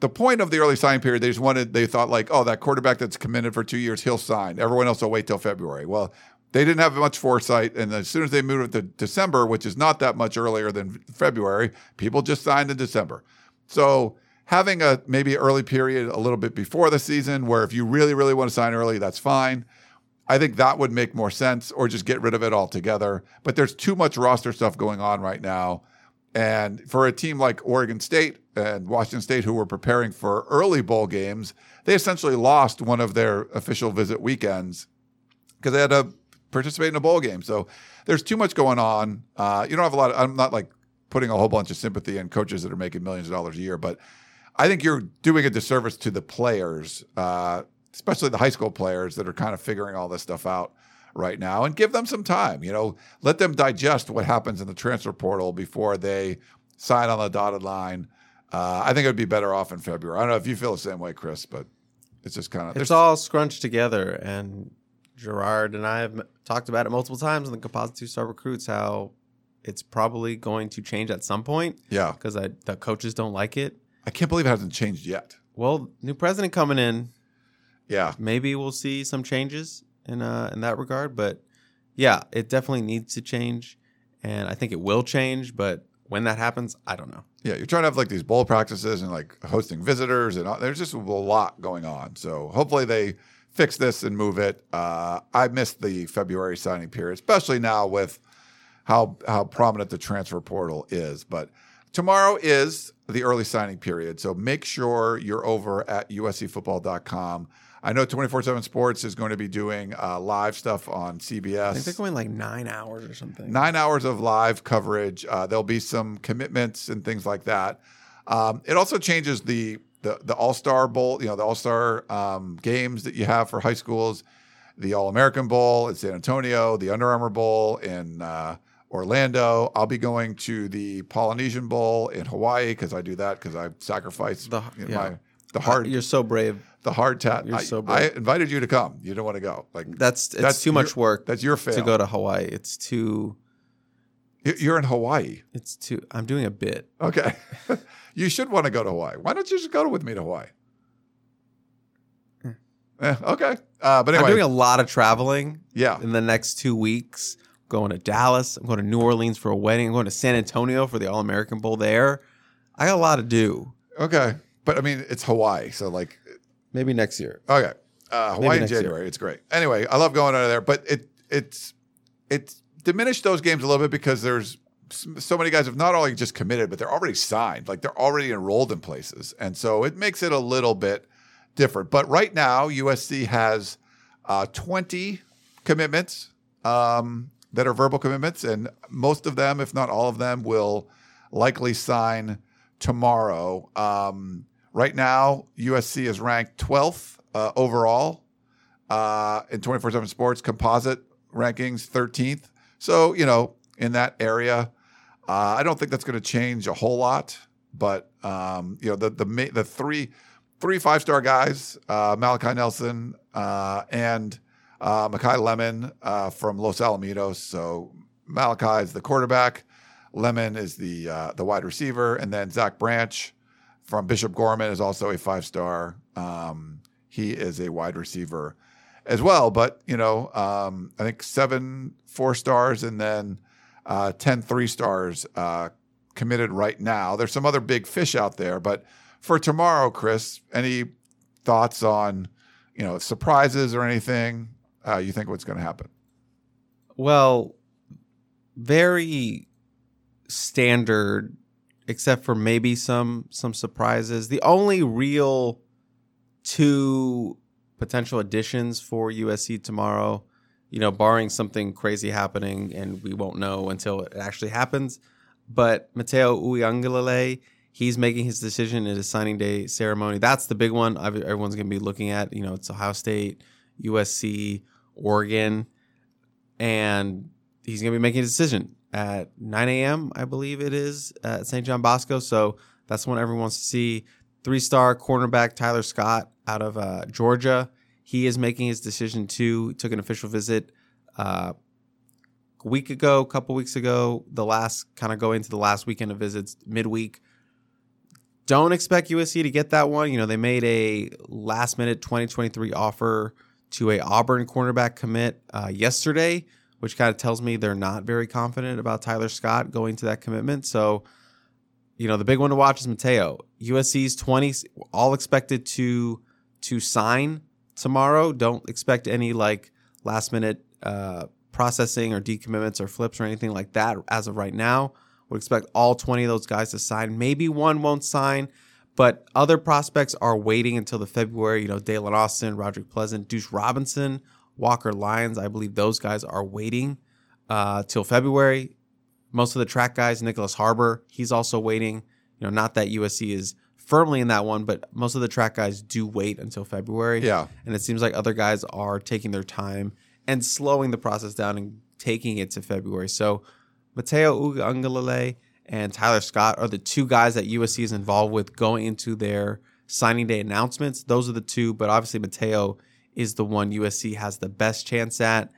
the point of the early signing period, they just wanted, they thought like, oh, that quarterback that's committed for two years, he'll sign. Everyone else will wait till February. Well, they didn't have much foresight. And as soon as they moved it to December, which is not that much earlier than February, people just signed in December. So having a maybe early period a little bit before the season where if you really, really want to sign early, that's fine. I think that would make more sense or just get rid of it altogether. But there's too much roster stuff going on right now. And for a team like Oregon State and Washington State, who were preparing for early bowl games, they essentially lost one of their official visit weekends because they had to participate in a bowl game. So there's too much going on. Uh, you don't have a lot. Of, I'm not like putting a whole bunch of sympathy in coaches that are making millions of dollars a year, but I think you're doing a disservice to the players, uh, especially the high school players that are kind of figuring all this stuff out right now, and give them some time. You know, let them digest what happens in the transfer portal before they sign on the dotted line. Uh, I think it would be better off in February. I don't know if you feel the same way, Chris, but it's just kind of It's all scrunched together, and Gerard and I have talked about it multiple times in the Composite Two Star Recruits how it's probably going to change at some point yeah. because the coaches don't like it. I can't believe it hasn't changed yet. Well, new president coming in, Yeah, maybe we'll see some changes in uh, in that regard. But yeah, it definitely needs to change, and I think it will change. But when that happens, I don't know. yeah. You're trying to have like these bowl practices and like hosting visitors, and all, there's just a lot going on. So hopefully they fix this and move it. Uh, I missed the February signing period, especially now with how how prominent the transfer portal is. But tomorrow is the early signing period, so make sure you're over at uscfootball.com. I know 24/7 Sports is going to be doing uh, live stuff on CBS. I think they're going like nine hours or something. nine hours of live coverage. Uh, there'll be some commitments and things like that. Um, it also changes the the, the All Star Bowl, you know, the All Star um, games that you have for high schools, the All American Bowl in San Antonio, the Under Armour Bowl in uh, Orlando. I'll be going to the Polynesian Bowl in Hawaii because I do that because I sacrifice The- you know, yeah. my the hard You're so brave. The hard tat. you're I, so I invited you to come. You don't want to go. Like That's it's That's too much your- work. that's your fail. to go to Hawaii. It's too. You- you're in Hawaii. It's too. I'm doing a bit. Okay. you should want to go to Hawaii. Why don't you just go with me to Hawaii? Eh, okay. Uh, but I'm doing a lot of traveling yeah. in the next two weeks. Going to Dallas. I'm going to New Orleans for a wedding. I'm going to San Antonio for the All American Bowl there. I got a lot to do. Okay. But I mean, it's Hawaii. So, like, Maybe next year. okay. Uh, Hawaii in next year. January. It's great. Anyway, I love going out of there, but it it's it's diminished those games a little bit because there's so many guys have not only just committed, but they're already signed. Like they're already enrolled in places. And so it makes it a little bit different. But right now, USC has uh, 20 commitments um, that are verbal commitments, and most of them, if not all of them, will likely sign tomorrow. Um, right now, USC is ranked 12th uh, overall uh, in 24 7 sports composite rankings, 13th. So, you know, in that area, uh, I don't think that's going to change a whole lot. But, um, you know, the, the, the three, three five star guys, uh, Malachi Nelson uh, and uh, Makai Lemon uh, from Los Alamitos. So Malachi is the quarterback, Lemon is the the wide receiver, and then Zach Branch from Bishop Gorman is also a five star. Um, he is a wide receiver as well. But you know, um, I think seven four stars and then uh, 10 three stars uh, committed right now. There's some other big fish out there, but for tomorrow, Chris, any thoughts on you know surprises or anything? Uh, you think what's going to happen? Well, very standard, except for maybe some some surprises. The only real two potential additions for USC tomorrow, you know, barring something crazy happening, and we won't know until it actually happens. But Mateo Uiagalelei, he's making his decision at his signing day ceremony. That's the big one. Everyone's going to be looking at. You know, it's Ohio State, USC, Oregon, and he's going to be making a decision at 9 a.m. I believe it is at St. John Bosco. So that's when everyone wants to see three-star cornerback Tyler Scott out of uh, Georgia. He is making his decision too. Took an official visit uh, a week ago, a couple weeks ago. The last kind of going to the last weekend of visits, midweek. Don't expect USC to get that one. You know they made a last-minute 2023 offer to a Auburn cornerback commit uh, yesterday, which kind of tells me they're not very confident about Tyler Scott going to that commitment. So, you know, the big one to watch is Mateo. USC's 20 all expected to to sign tomorrow. Don't expect any like last minute uh, processing or decommitments or flips or anything like that as of right now. Would expect all 20 of those guys to sign. Maybe one won't sign, but other prospects are waiting until the February. You know, Dalen Austin, Roderick Pleasant, Deuce Robinson, Walker Lyons. I believe those guys are waiting uh, till February. Most of the track guys, Nicholas Harbor, he's also waiting. You know, not that USC is firmly in that one, but most of the track guys do wait until February. Yeah. And it seems like other guys are taking their time and slowing the process down and taking it to February. So Mateo Uiagalelei and Tyler Scott are the two guys that USC is involved with going into their signing day announcements. Those are the two, but obviously Mateo is the one USC has the best chance at.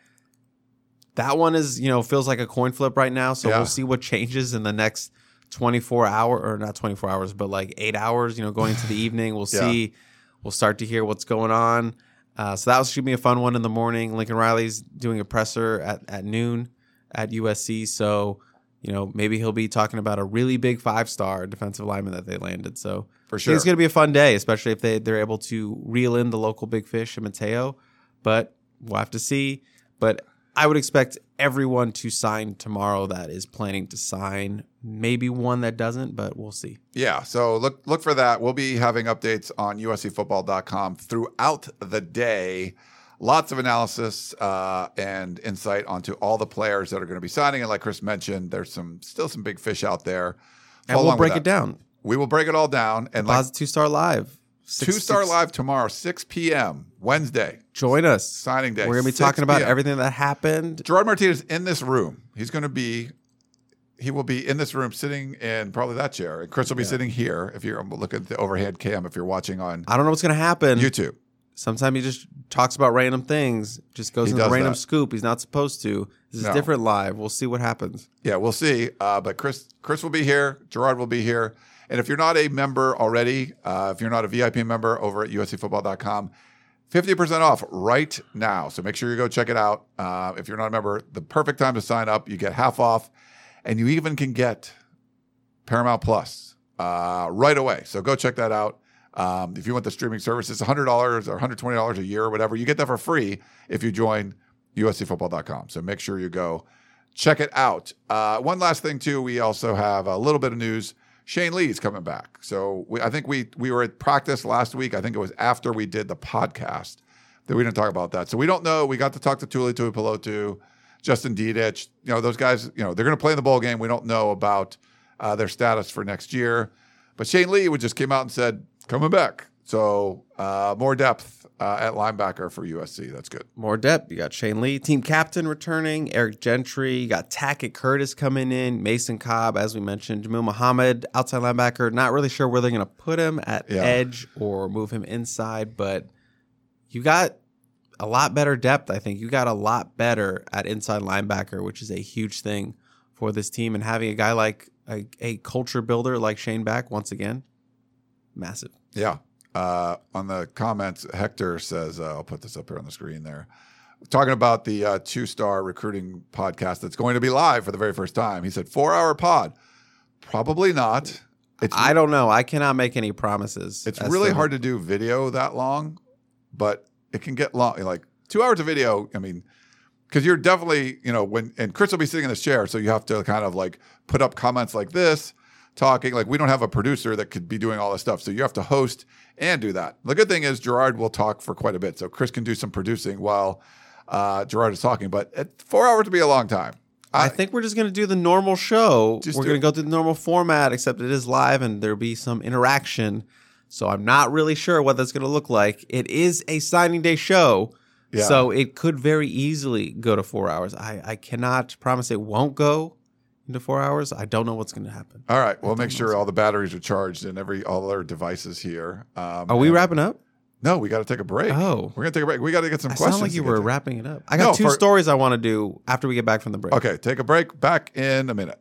That one is, you know, feels like a coin flip right now. So Yeah. we'll see what changes in the next 24 hour or not 24 hours, but like eight hours, you know, going into the evening. We'll Yeah. see. We'll start to hear what's going on. Uh, so that was should be a fun one in the morning. Lincoln Riley's doing a presser at, at noon at USC. So, you know, maybe he'll be talking about a really big five star defensive lineman that they landed. So For sure. it's going to be a fun day, especially if they, they're able to reel in the local big fish and Mateo. But we'll have to see. But I would expect everyone to sign tomorrow that is planning to sign. Maybe one that doesn't, but we'll see. Yeah, so look look for that. We'll be having updates on USCFootball.com throughout the day. Lots of analysis uh, and insight onto all the players that are going to be signing. And like Chris mentioned, there's some still some big fish out there. And we'll break it down. We will break it all down. And like Two Star Live. two star six- live tomorrow, 6 p.m. Wednesday, Join us. signing day. We're going to be talking about p.m.. everything that happened. Gerard Martinez in this room. He's going to be. He will be in this room, sitting in probably that chair, and Chris will be sitting here. If you're looking at the overhead cam, if you're watching on I don't know what's going to happen. YouTube, Sometimes he just talks about random things, just goes He into does random that. scoop. He's not supposed to. This is No. different live. We'll see what happens. Yeah, we'll see. Uh, but Chris, Chris will be here. Gerard will be here. And if you're not a member already, uh, if you're not a VIP member over at USCFootball.com, 50% off right now. So make sure you go check it out. Uh, if you're not a member, the perfect time to sign up. You get half off, and you even can get Paramount Plus uh, right away. So go check that out. Um, if you want the streaming service, it's $100 or $120 a year or whatever. You get that for free if you join USCFootball.com. So make sure you go check it out. Uh, one last thing, too, we also have a little bit of news. Shane Lee's coming back. So we, I think we we were at practice last week. I think it was after we did the podcast that we didn't talk about that. So we don't know. We got to talk to Tuli Tuipulotu, Justin Dedich. You know, those guys, you know, they're going to play in the bowl game. We don't know about uh, their status for next year. But Shane Lee would just came out and said, coming back. So uh, more depth uh, at linebacker for USC. That's good. More depth. You got Shane Lee, team captain returning, Eric Gentry. You got Tackett Curtis coming in, Mason Cobb, as we mentioned, Jamil Muhammad, outside linebacker. Not really sure where they're going to put him at Yeah. edge or move him inside, but you got a lot better depth, I think. You got a lot better at inside linebacker, which is a huge thing for this team. And having a guy like a, a culture builder like Shane back, once again, massive. Yeah. Uh, on the comments, Hector says, uh, I'll put this up here on the screen there. Talking about the uh, two star recruiting podcast that's going to be live for the very first time. He said, four hour pod. Probably not. It's, I don't know. I cannot make any promises. it's as really to- hard to do video that long, but it can get long. Like two hours of video, I mean, because you're definitely, you know, when, and Chris will be sitting in this chair. So you have to kind of like put up comments like this, talking. Like we don't have a producer that could be doing all this stuff. So you have to host and do that. The good thing is Gerard will talk for quite a bit. So Chris can do some producing while uh, Gerard is talking. But at four hours to be a long time. I think we're just going to do the normal show. Just we're going to go through the normal format, except it is live and there'll be some interaction. So I'm not really sure what that's going to look like. It is a signing day show. Yeah. So it could very easily go to four hours. I, I cannot promise it won't go into four hours. I don't know what's going to happen. All right. We'll make sure all the batteries are charged and every all our devices here. Um, Are we wrapping up? No, we got to take a break. Oh. we're gonna take a break. We got to get some I questions. sound like you were to. wrapping it up. I got No, two for- stories I want to do after we get back from the break. Okay, take a break. Back in a minute.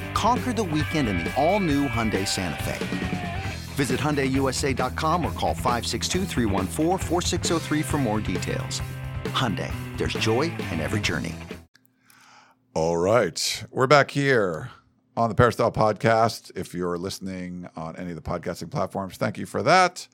Conquer the weekend in the all-new Hyundai Santa Fe. Visit HyundaiUSA.com or call 562 for more details. Hyundai, there's joy in every journey. All right. We're back here on the Peristyle Podcast. If you're listening on any of the podcasting platforms, thank you for that.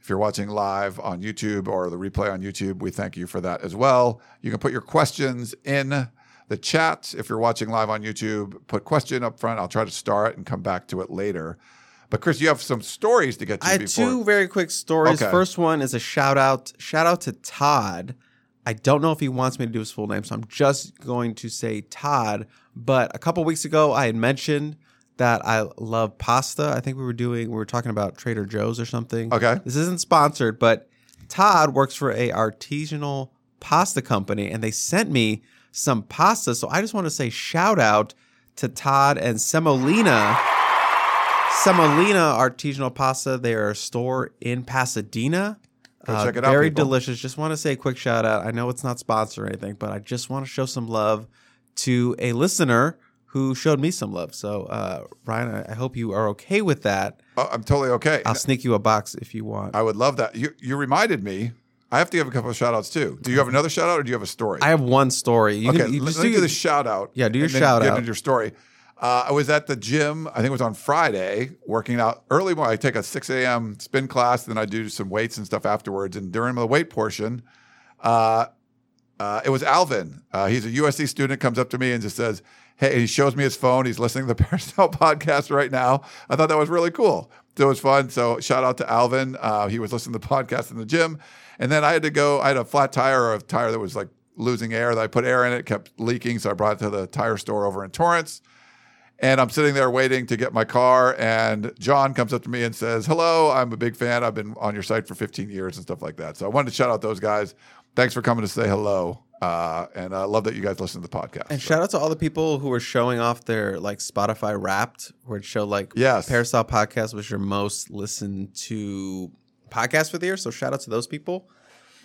If you're watching live on YouTube or the replay on YouTube, we thank you for that as well. You can put your questions in the chat. If you're watching live on YouTube, put question up front. I'll try to star it and come back to it later. But Chris, you have some stories to get to I have before. two very quick stories. Okay. First one is a shout out. Shout out to Todd. I don't know if he wants me to do his full name, so I'm just going to say Todd. But a couple weeks ago, I had mentioned that I love pasta. I think we were doing, we were talking about Trader Joe's or something. Okay. This isn't sponsored, but Todd works for a artisanal pasta company, and they sent me some pasta. So I just want to say shout out to Todd and Semolina. Semolina artisanal pasta. They are a store in Pasadena. Go Uh, check it out, Very people. delicious. Just want to say a quick shout out. I know it's not sponsored or anything, but I just want to show some love to a listener who showed me some love. So, uh, Ryan, I, I hope you are okay with that. Oh, I'm totally okay. I'll sneak you a box if you want. I would love that. You you reminded me. I have to give a couple of shout outs too. Do you have another shout out or do you have a story? I have one story. You okay, can, you let, just let do, do the shout out. Yeah, do your and then shout get out. into your story. Uh, I was at the gym. I think it was on Friday, working out early. morning. I take a 6 a.m. spin class, then I do some weights and stuff afterwards. And during the weight portion, uh, uh, it was Alvin. Uh, he's a USC student. Comes up to me and just says, "Hey," he shows me his phone. He's listening to the Peristyle podcast right now. I thought that was really cool. So it was fun. So shout out to Alvin. Uh, he was listening to the podcast in the gym, and then I had to go. I had a flat tire or a tire that was like losing air. That I put air in it, kept leaking. So I brought it to the tire store over in Torrance. And I'm sitting there waiting to get my car, and John comes up to me and says, "Hello, I'm a big fan. I've been on your site for 15 years and stuff like that." So I wanted to shout out those guys. Thanks for coming to say hello, uh, and I love that you guys listen to the podcast. And So- shout out to all the people who were showing off their like Spotify Wrapped, where it showed like Yes. Peristyle Podcast was your most listened to podcast for the year. So shout out to those people.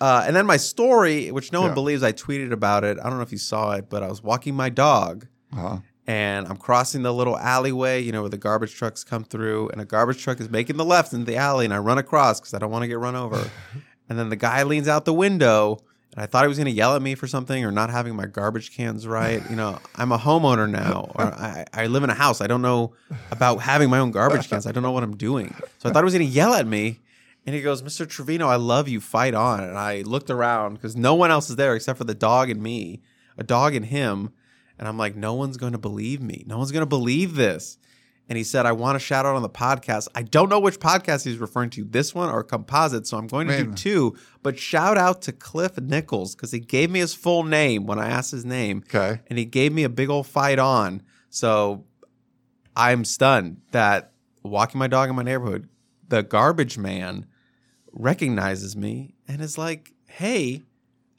Uh, and then my story, which no Yeah. one believes, I tweeted about it. I don't know if you saw it, but I was walking my dog Uh-huh. and I'm crossing the little alleyway, you know, where the garbage trucks come through, and a garbage truck is making the left into the alley, and I run across because I don't want to get run over. and then the guy leans out the window, and I thought he was going to yell at me for something or not having my garbage cans right. You know, I'm a homeowner now, or I, I live in a house. I don't know about having my own garbage cans. I don't know what I'm doing. So I thought he was going to yell at me. And he goes, Mr. Trevino, I love you. Fight on. And I looked around because no one else is there except for the dog and me, a dog and him. And I'm like, no one's going to believe me. No one's going to believe this. And he said, I want to shout out on the podcast. I don't know which podcast he's referring to, this one or Composite. So I'm going to do Man. two. But shout out to Cliff Nichols because he gave me his full name when I asked his name. Okay. And he gave me a big old fight on. So I'm stunned that walking my dog in my neighborhood, the garbage man recognizes me and is like, hey,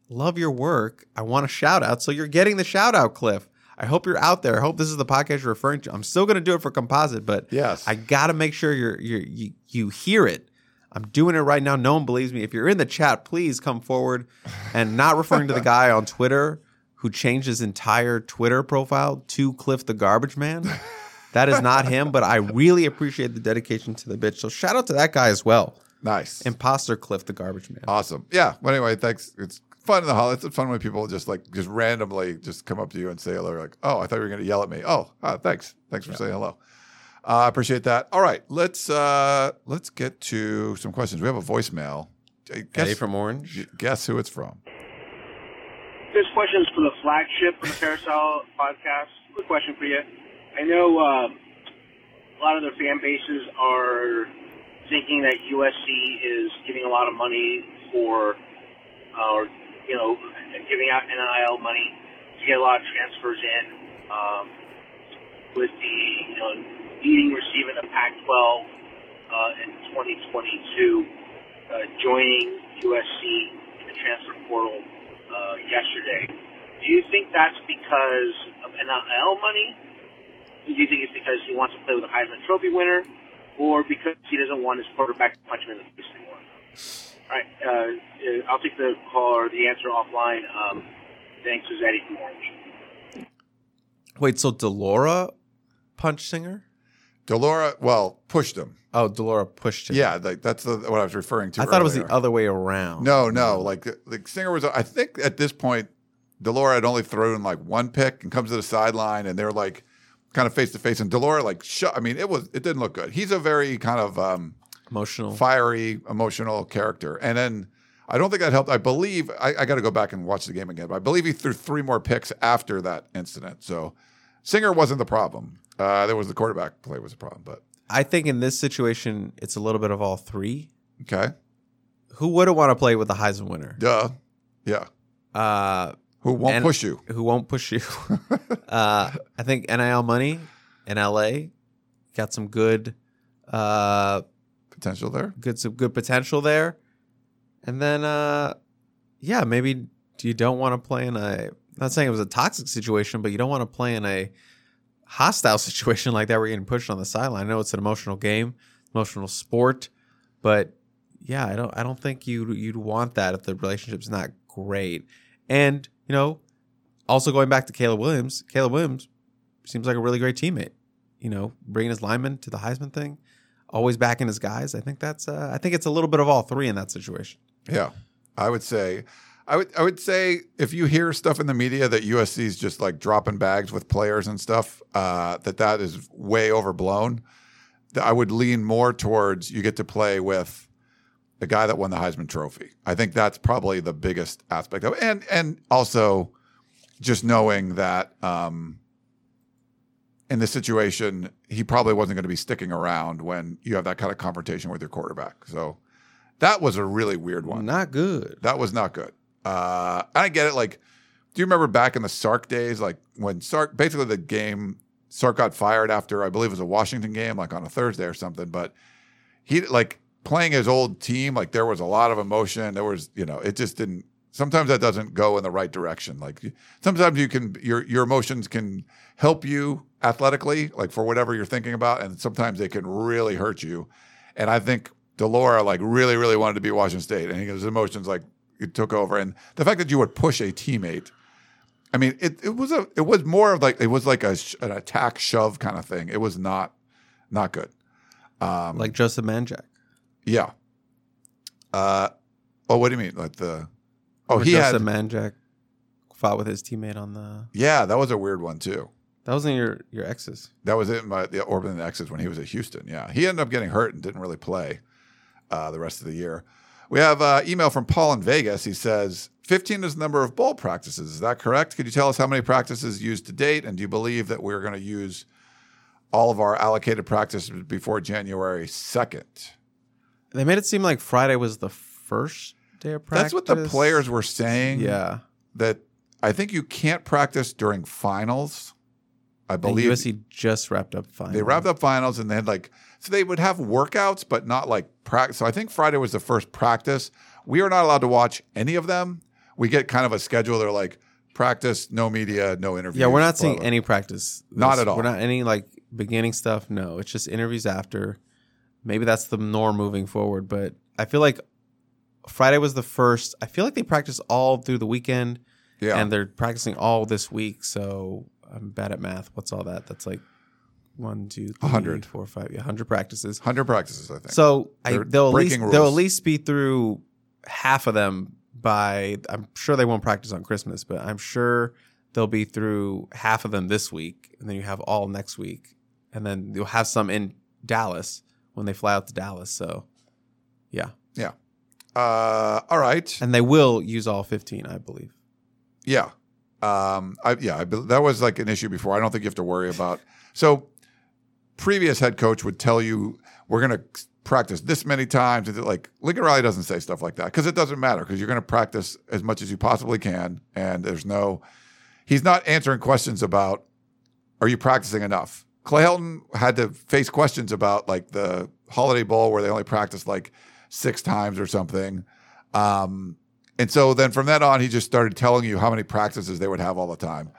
love your work. I want a shout out. So you're getting the shout out, Cliff. I hope you're out there. I hope this is the podcast you're referring to. I'm still going to do it for composite, but Yes. I got to make sure you're, you're, you you hear it. I'm doing it right now. No one believes me. If you're in the chat, please come forward and not referring to the guy on Twitter who changed his entire Twitter profile to Cliff the Garbage Man. That is not him, but I really appreciate the dedication to the bitch. So shout out to that guy as well. Nice. Imposter Cliff the Garbage Man. Awesome. Yeah. Well, anyway, thanks. It's fun in the hall. It's fun when people just like just randomly just come up to you and say hello. Like, oh, I thought you were going to yell at me. Oh, ah, thanks. Thanks for saying hello. Uh, I appreciate that. All right, let's uh, let's get to some questions. We have a voicemail. Uh, Guess, Eddie from Orange. guess who it's from. This question is for the flagship of the Carousel podcast. Quick question for you. I know uh, a lot of their fan bases are thinking that USC is giving a lot of money for, uh, or you know, giving out NIL money to get a lot of transfers in. um, with the you know leading receiver in the Pac-12 uh, in 2022 uh, joining USC in the transfer portal uh, yesterday. Do you think that's because of NIL money? Do you think it's because he wants to play with a Heisman Trophy winner, or because he doesn't want his quarterback to punch him in the face anymore? All right, uh, I'll take the call or the answer offline. Um, thanks, is Eddie from Orange. Wait, so de Laura punched Singer? de Laura, well, pushed him. Oh, de Laura pushed him. Yeah, like that's the, what I was referring to. I thought it was the other way around. No, no. Like like Singer was. I think at this point, de Laura had only thrown like one pick and comes to the sideline, and they're like kind of face to face, and de Laura like shut. I mean, it was it didn't look good. He's a very kind of um, Emotional. fiery, emotional character, and then. I don't think that helped. I believe I, I got to go back and watch the game again, but I believe he threw three more picks after that incident. So Singer wasn't the problem. Uh, there was the quarterback play was the problem, but I think in this situation, it's a little bit of all three. okay, Who wouldn't want to play with the Heisman winner? duh, yeah. Uh, Who won't and- push you? Who won't push you? uh, I think NIL money in LA got some good, uh, Potential there. good some good potential there. And then, uh, yeah, maybe you don't want to play in a. Not saying it was a toxic situation, but you don't want to play in a hostile situation like that where you're getting pushed on the sideline. I know it's an emotional game, emotional sport, but yeah, I don't. I don't think you you'd want that if the relationship's not great. And you know, also going back to Caleb Williams, Caleb Williams seems like a really great teammate. You know, bringing his lineman to the Heisman thing, always backing his guys. I think that's. Uh, I think it's a little bit of all three in that situation. Yeah, I would say, I would I would say if you hear stuff in the media that USC is just like dropping bags with players and stuff, uh, that that is way overblown. I would lean more towards you get to play with the guy that won the Heisman Trophy. I think that's probably the biggest aspect of it, and and also just knowing that. Um, in this situation, he probably wasn't going to be sticking around when you have that kind of confrontation with your quarterback. So that was a really weird one. Not good. That was not good. Uh, I get it. Like, do you remember back in the Sark days, like when Sark, basically the game, Sark got fired after, I believe it was a Washington game, like on a Thursday or something. But he, like, playing his old team, like, there was a lot of emotion. There was, you know, it just didn't, sometimes that doesn't go in the right direction. Like, sometimes you can, your, your emotions can help you athletically, like, for whatever you're thinking about. And sometimes they can really hurt you. And I think de Laura, like, really, really wanted to be Washington State. And his emotions, like, it took over. And the fact that you would push a teammate, I mean, it, it was a it was more of like it was like a an attack shove kind of thing. It was not not good. Um, Like Joseph Manjack. yeah. Uh, oh, what do you mean? Like the oh Where he had Joseph Manjack fought with his teammate on the. yeah that was a weird one too. That wasn't your your exes. That was in my the Orban and X's when he was at Houston. Yeah, he ended up getting hurt and didn't really play uh, the rest of the year. We have uh, email from Paul in Vegas. He says, 15 is the number of bowl practices. Is that correct? Could you tell us how many practices used to date? And do you believe that we're going to use all of our allocated practices before January 2nd? They made it seem like Friday was the first day of practice. That's what the players were saying. Yeah. That I think you can't practice during finals. I And believe USC just wrapped up finals. They wrapped up finals and they had like so they would have workouts, but not like practice. So I think Friday was the first practice. We are not allowed to watch any of them. We get kind of a schedule. They're like practice, no media, no interviews. Yeah, we're not seeing any practice. Not at all. We're not any like beginning stuff. No, it's just interviews after. Maybe that's the norm moving forward. But I feel like Friday was the first. I feel like they practiced all through the weekend, Yeah, and they're practicing all this week. So I'm bad at math. What's all that? That's like one, two, three, 100. four, five. Yeah, hundred practices. hundred practices. I think. So I, They're they'll at least breaking they'll at least be through half of them by. I'm sure they won't practice on Christmas, but I'm sure they'll be through half of them this week, and then you have all next week, and then you'll have some in Dallas when they fly out to Dallas. So, yeah, yeah. Uh, all right. and they will use all 15, I believe. Yeah. Um, I, yeah, I, that was like an issue before. I don't think you have to worry about. So, previous head coach would tell you we're going to practice this many times. And like Lincoln Riley doesn't say stuff like that because it doesn't matter because you're going to practice as much as you possibly can, and there's no. He's not answering questions about are you practicing enough? Clay Helton had to face questions about like the Holiday Bowl where they only practiced like six times or something. Um, and so then from then on, he just started telling you how many practices they would have all the time.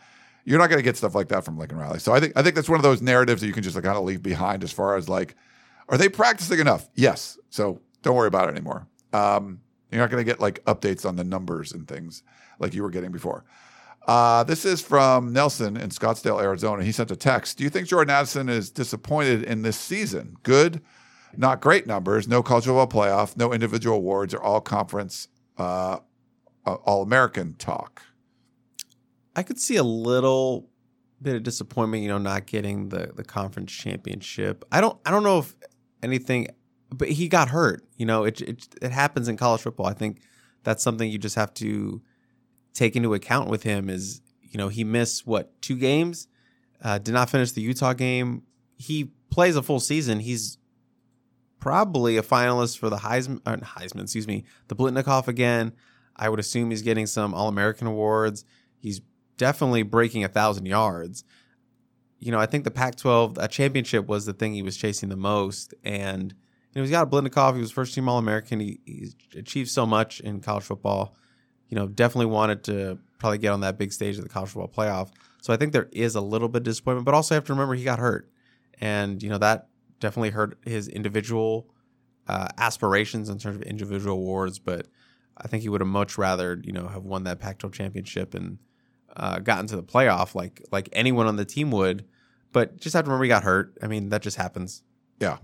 You're not going to get stuff like that from Lincoln Riley. So I think I think that's one of those narratives that you can just like kind of leave behind as far as like, are they practicing enough? Yes. So don't worry about it anymore. Um, you're not going to get like updates on the numbers and things like you were getting before. Uh, this is from Nelson in Scottsdale, Arizona. He sent a text. Do you think Jordan Addison is disappointed in this season? Good, not great numbers, no college football playoff, no individual awards, or all conference, uh, all American talk. I could see a little bit of disappointment, you know, not getting the the conference championship. I don't I don't know if anything, but he got hurt. You know, it it, it happens in college football. I think that's something you just have to take into account with him. Is you know he missed what two games, uh, did not finish the Utah game. He plays a full season. He's probably a finalist for the Heisman, uh, Heisman, excuse me, the Biletnikoff again. I would assume he's getting some All American awards. He's definitely breaking a thousand yards. You know, I think the Pac-12 a championship was the thing he was chasing the most, and you know he's got a Biletnikoff. He was first team All American. He, achieved so much in college football. You know, definitely wanted to probably get on that big stage of the college football playoff. So I think there is a little bit of disappointment, but also have to remember he got hurt, and you know that definitely hurt his individual uh, aspirations in terms of individual awards. But I think he would have much rather you know have won that Pac-12 championship and uh, gotten to the playoff like like anyone on the team would. But just have to remember he got hurt. I mean, that just happens. Yeah.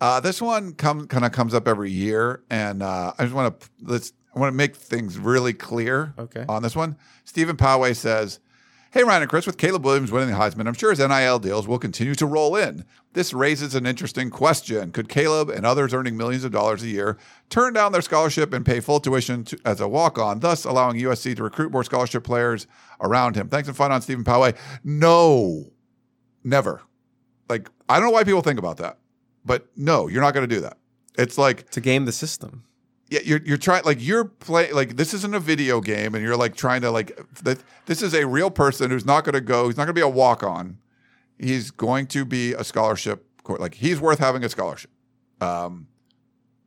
Uh, this one come kind of comes up every year, and uh, I just want to let's I want to make things really clear. Okay. On this one, Stephen Poway says, "Hey Ryan and Chris, with Caleb Williams winning the Heisman, I'm sure his NIL deals will continue to roll in. This raises an interesting question: Could Caleb and others earning millions of dollars a year turn down their scholarship and pay full tuition to, as a walk-on, thus allowing USC to recruit more scholarship players around him?" Thanks and fun on Stephen Poway. No, never. Like I don't know why people think about that, but no, you're not going to do that. It's like To game the system. Yeah, you're you're trying like you're playing like this isn't a video game, and you're like trying to like that. This is a real person who's not going to go. He's not going to be a walk on. He's going to be a scholarship. court. Like he's worth having a scholarship. Um,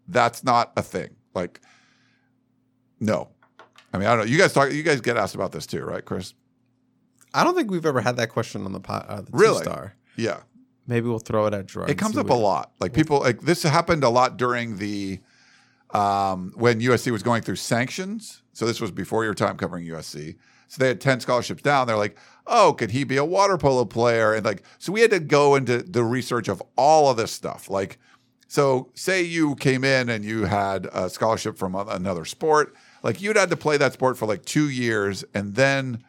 that's not a thing. Like, no. I mean, I don't know. You guys talk. You guys get asked about this too, right, Chris? I don't think we've ever had that question on the pot. Uh, the Really? Star. Yeah. Maybe we'll throw it at Gerard. It comes up a lot. Like people like this happened a lot during the um, when USC was going through sanctions. So this was before your time covering USC. So they had 10 scholarships down. They're like, oh, could he be a water polo player? And like, so we had to go into the research of all of this stuff. Like, so say you came in and you had a scholarship from another sport, like you'd had to play that sport for like two years and then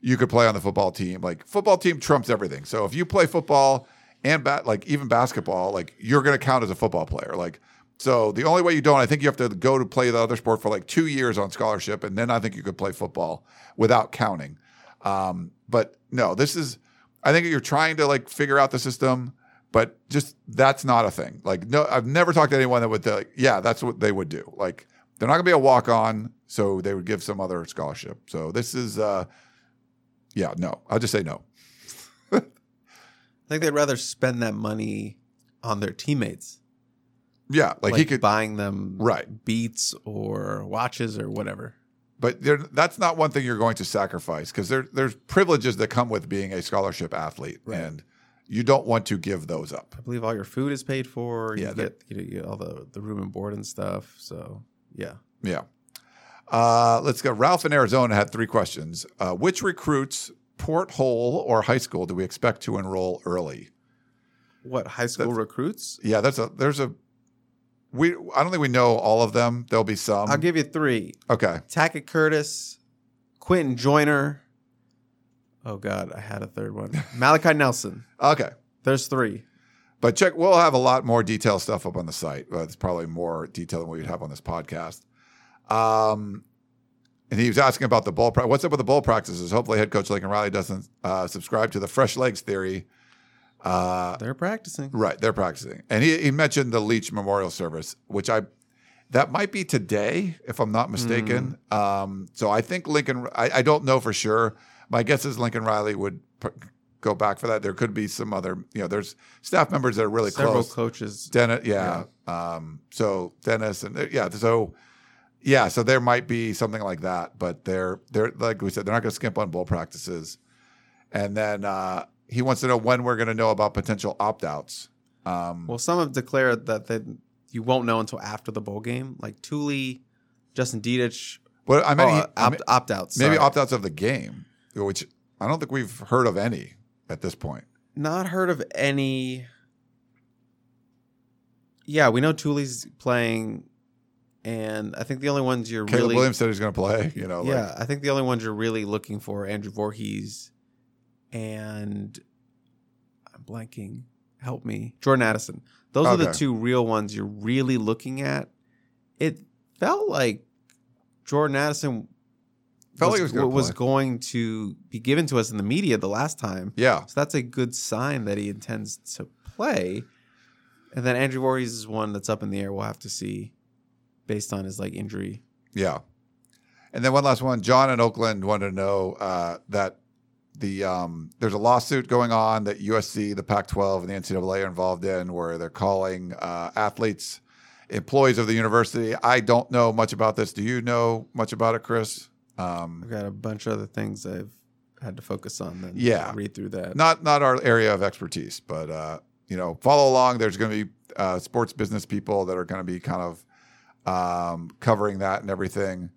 you could play on the football team. Like football team trumps everything. So if you play football and bat, like even basketball, like you're going to count as a football player. Like so, the only way you don't, I think you have to go to play the other sport for like two years on scholarship, and then I think you could play football without counting. Um, but no, this is. I think you're trying to like figure out the system, but just that's not a thing. Like no, I've never talked to anyone that would like, yeah, that's what they would do. Like they're not going to be a walk on, so they would give some other scholarship. So this is, uh yeah, no. I'll just say no. I think they'd rather spend that money on their teammates, Yeah, like, like, he could buying them Right. beats or watches or whatever. But that's not one thing you're going to sacrifice because there, there's privileges that come with being a scholarship athlete, and you don't want to give those up. I believe all your food is paid for. You Yeah, get you, know, you get all the the room and board and stuff. So yeah, Yeah. Uh, let's go. Ralph in Arizona had three questions. Uh, which recruits, portal or high school, do we expect to enroll early? what high school That's- recruits? Yeah, that's a there's a we. I don't think we know all of them. There'll be some. I'll give you three: okay. Tackett Curtis, Quinten Joyner. Oh God, I had a third one. Malachi Nelson. Okay. There's three. But check, we'll have a lot more detailed stuff up on the site. Uh, it's probably more detail than we'd have on this podcast. Um, and he was asking about the bowl. Pra- What's up with the bowl practices? Hopefully, head coach Lincoln Riley doesn't uh, subscribe to the fresh legs theory. Uh, They're practicing. right, they're practicing, and he, he mentioned the Leach Memorial Service, which I that might be today, if I'm not mistaken. Um, so I think Lincoln. I, I don't know for sure. My guess is Lincoln Riley would p- go back for that. There could be some other, you know, there's staff members that are really Several close. coaches. Dennis, yeah. Um, so Dennis and uh, yeah, so yeah, so there might be something like that, but they're they're like we said, they're not going to skimp on bowl practices. And then uh, he wants to know when we're going to know about potential opt outs. Um, Well, some have declared that they, you won't know until after the bowl game. Like Tuli, Justin Dedich, but I mean, oh, uh, opt, opt outs. maybe opt outs of the game, which I don't think we've heard of any at this point. Not heard of any. Yeah, we know Tuli's playing, and I think the only ones you're Caleb really Williams said he's going to play. You know, like- yeah, I think the only ones you're really looking for Andrew Voorhees and I'm blanking. Help me, Jordan Addison. Those are the two real ones you're really looking at. It felt like Jordan Addison Felt was, like was gonna was going to be given to us in the media the last time. yeah, So that's a good sign that he intends to play. And then Andrew Voorhees is one that's up in the air. We'll have to see based on his like injury. Yeah. And then one last one. John in Oakland wanted to know uh, that the um, there's a lawsuit going on that USC, the Pac-12, and the NCAA are involved in, where they're calling uh, athletes employees of the university. I don't know much about this. Do you know much about it, Chris? Um, I've got a bunch of other things I've had to focus on. Then Yeah. read through that. not not our area of expertise, but uh, you know, follow along. There's going to be uh, sports business people that are going to be kind of um, covering that and everything.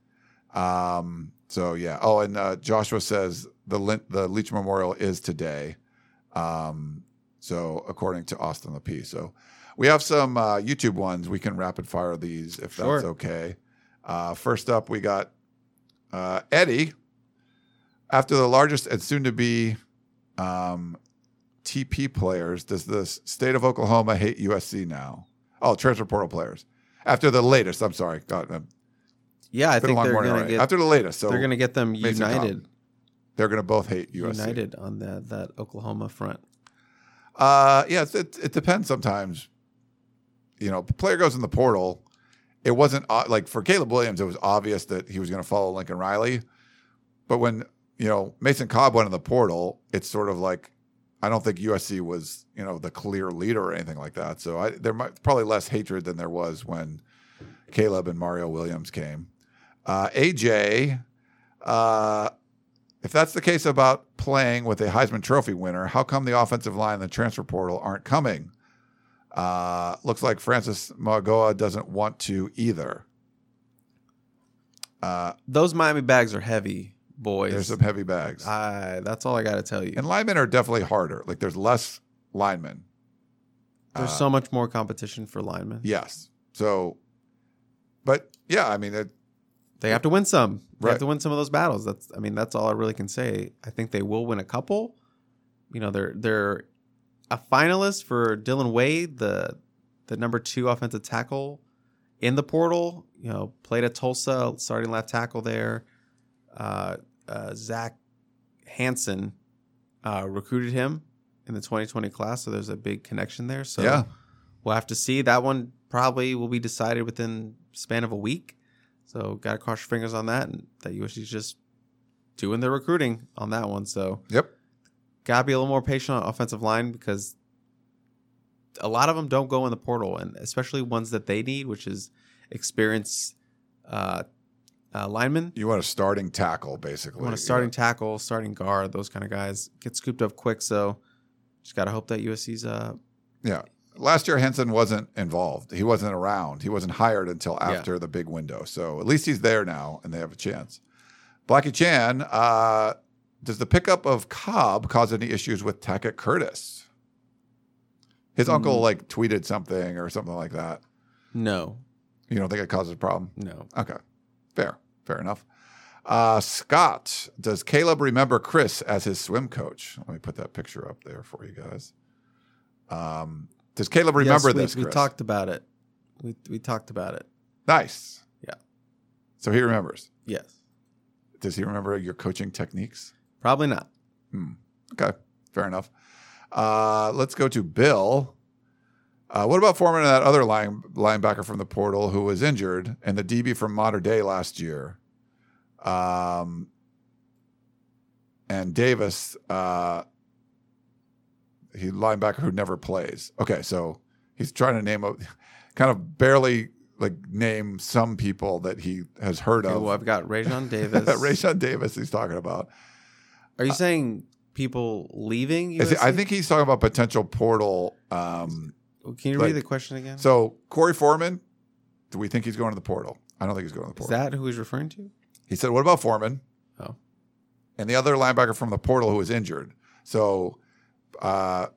Um, so yeah. Oh, and uh, Joshua says the the Leach Memorial is today. Um, so according to Austin Lepee. So we have some uh, YouTube ones. We can rapid fire these if Sure. that's okay. Uh, first up, we got uh, Eddie. After the largest and soon to be um, TP players, does the state of Oklahoma hate USC now? Oh, transfer portal players. After the latest, I'm sorry. God, um, yeah, I think they're morning gonna get After the latest, so they're gonna get them Mason united. They're going to both hate USC. United on that that Oklahoma front. Uh, yeah, it, it depends sometimes. You know, player goes in the portal. It wasn't uh, like for Caleb Williams, it was obvious that he was going to follow Lincoln Riley. But when, you know, Mason Cobb went in the portal, it's sort of like, I don't think USC was, you know, the clear leader or anything like that. So I, there might probably less hatred than there was when Caleb and Mario Williams came. Uh, AJ, uh, if that's the case about playing with a Heisman Trophy winner, how come the offensive line and the transfer portal aren't coming? Uh, looks like Francis Mauigoa doesn't want to either. Uh, Those Miami bags are heavy, boys. there's some heavy bags. I, that's all I got to tell you. and linemen are definitely harder. Like there's less linemen. There's uh, so much more competition for linemen. Yes. So, but yeah, I mean, it, They have to win some. They Right. have to win some of those battles. That's I mean, that's all I really can say. I think they will win a couple. You know, they're they're a finalist for Dillon Wade, the the number two offensive tackle in the portal. You know, played at Tulsa, starting left tackle there. Uh, uh, Zach Hansen uh, recruited him in the 2020 class, so there's a big connection there. So Yeah. we'll have to see. That one probably will be decided within span of a week. So got to cross your fingers on that, and that USC's just doing their recruiting on that one. So yep. gotta be a little more patient on offensive line because a lot of them don't go in the portal, and especially ones that they need, which is experienced uh, uh, linemen. You want a starting tackle, basically. You want a starting tackle, starting guard, those kind of guys get scooped up quick. So just gotta hope that USC's uh, Yeah. Last year, Henson wasn't involved. He wasn't around. He wasn't hired until Yeah. after the big window. So at least he's there now and they have a chance. Blackie Chan, uh, does the pickup of Cobb cause any issues with Tackett Curtis? His uncle like tweeted something or something like that. no, You don't think it causes a problem? no. Okay. Fair. Fair enough. Uh, Scott, does Caleb remember Chris as his swim coach? Let me put that picture up there for you guys. Um, does Caleb remember Yes, we, this? We talked about it. We we talked about it. Nice. Yeah. So he remembers. Yes. Does he remember your coaching techniques? Probably not. Hmm. Okay, fair enough. Uh, let's go to Bill. Uh, what about Foreman and that other line, linebacker from the portal who was injured and the DB from Mater Dei last year? Um, and Davis, uh, he linebacker who never plays. Okay, so he's trying to name a kind of barely like name some people that he has heard Okay, of. well, I've got Raesjon Davis. Raesjon Davis he's talking about. Are you saying people leaving? It- I think he's talking about potential portal. Um, Can you like- read the question again? so Corey Foreman, do we think he's going to the portal? I don't think he's going to the portal. Is that who he's referring to? he said, "What about Foreman?" Oh, and the other linebacker from the portal who was injured. So uh,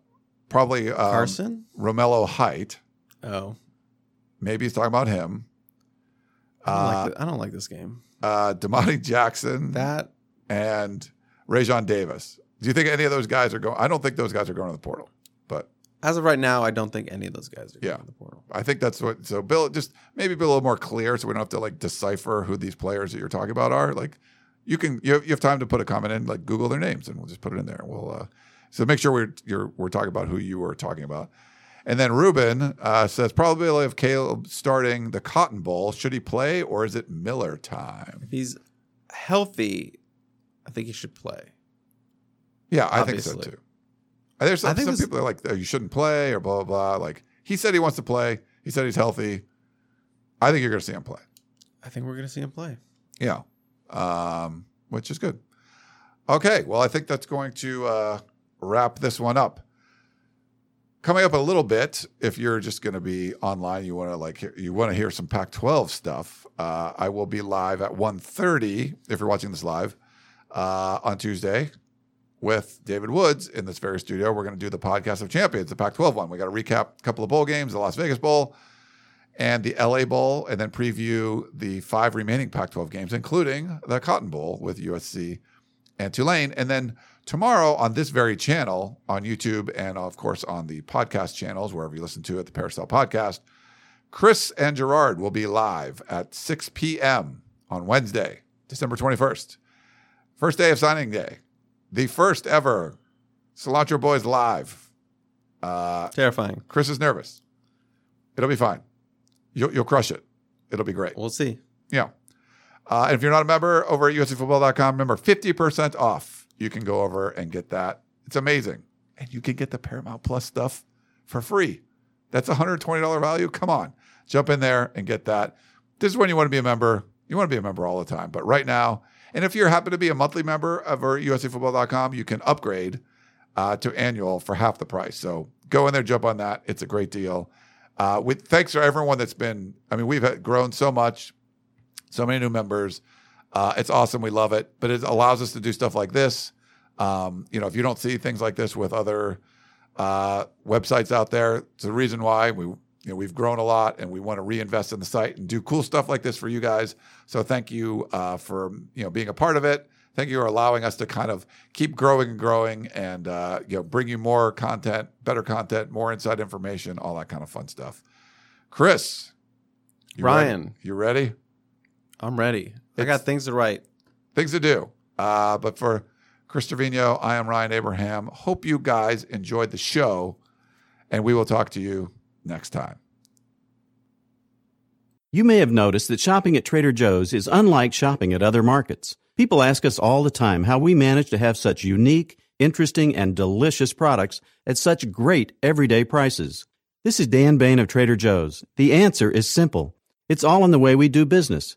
probably um, Carson. Romello Height. Oh, Maybe he's talking about him. I don't, Uh, like the, I don't like this game. uh, Damani Jackson That and Rajon Davis. Do you think any of those guys are going? I don't think those guys are going to the portal, but as of right now, I don't think any of those guys are going Yeah. to the portal. I think that's what. So Bill, just maybe be a little more clear, so we don't have to like decipher who these players that you're talking about are. Like, you can you have, you have time to put a comment in, like Google their names, and we'll just put it in there. We'll uh, so make sure we're you're we're talking about who you were talking about. And then Ruben uh, says probability of Caleb starting the Cotton Bowl. Should he play or is it Miller time? If he's healthy, I think he should play. Yeah, I think so too. There's some, I think some people are like, oh, you shouldn't play or blah, blah, blah. Like, he said he wants to play. He said he's healthy. I think you're going to see him play. I think we're going to see him play. Yeah. Um, which is good. Okay. Well, I think that's going to uh, wrap this one up. Coming up a little bit, if you're just going to be online, you want to like hear, you want to hear some Pac-12 stuff. Uh, I will be live at 1.30 if you're watching this live uh, on Tuesday with David Woods in this very studio. We're going to do the podcast of champions, the Pac-12 one. We got to recap a couple of bowl games, the Las Vegas Bowl and the LA Bowl, and then preview the five remaining Pac 12 games, including the Cotton Bowl with USC and Tulane. And then tomorrow on this very channel on YouTube and, of course, on the podcast channels, wherever you listen to it, the Peristyle Podcast, Chris and Gerard will be live at 6 p.m. on Wednesday, December 21st. First day of signing day. The first ever Cilantro Boys live. Uh, Terrifying. Chris is nervous. It'll be fine. You'll, you'll crush it. It'll be great. We'll see. Yeah. Uh, and if you're not a member over at USCFootball.com, remember 50% off. You can go over and get that. It's amazing. And you can get the Paramount Plus stuff for free. That's a $120 value. Come on. Jump in there and get that. This is when you want to be a member. You want to be a member all the time. But right now, and if you happen to be a monthly member over at USCFootball.com, you can upgrade uh, to annual for half the price. So go in there, jump on that. It's a great deal. Uh, with thanks to everyone that's been. I mean, we've grown so much, so many new members. Uh, it's awesome. We love it, but it allows us to do stuff like this. Um, you know, if you don't see things like this with other uh, websites out there, it's the reason why we. You know, we've grown a lot, and we want to reinvest in the site and do cool stuff like this for you guys. So, thank you uh, for you know being a part of it. Thank you for allowing us to kind of keep growing and growing, and uh, you know bring you more content, better content, more inside information, all that kind of fun stuff. Chris, you Ryan. ready? you ready? I'm ready. I got things to write. Things to do. Uh, but for Chris Trevino, I am Ryan Abraham. Hope you guys enjoyed the show, and we will talk to you next time. You may have noticed that shopping at Trader Joe's is unlike shopping at other markets. People ask us all the time how we manage to have such unique, interesting, and delicious products at such great everyday prices. This is Dan Bane of Trader Joe's. The answer is simple. It's all in the way we do business.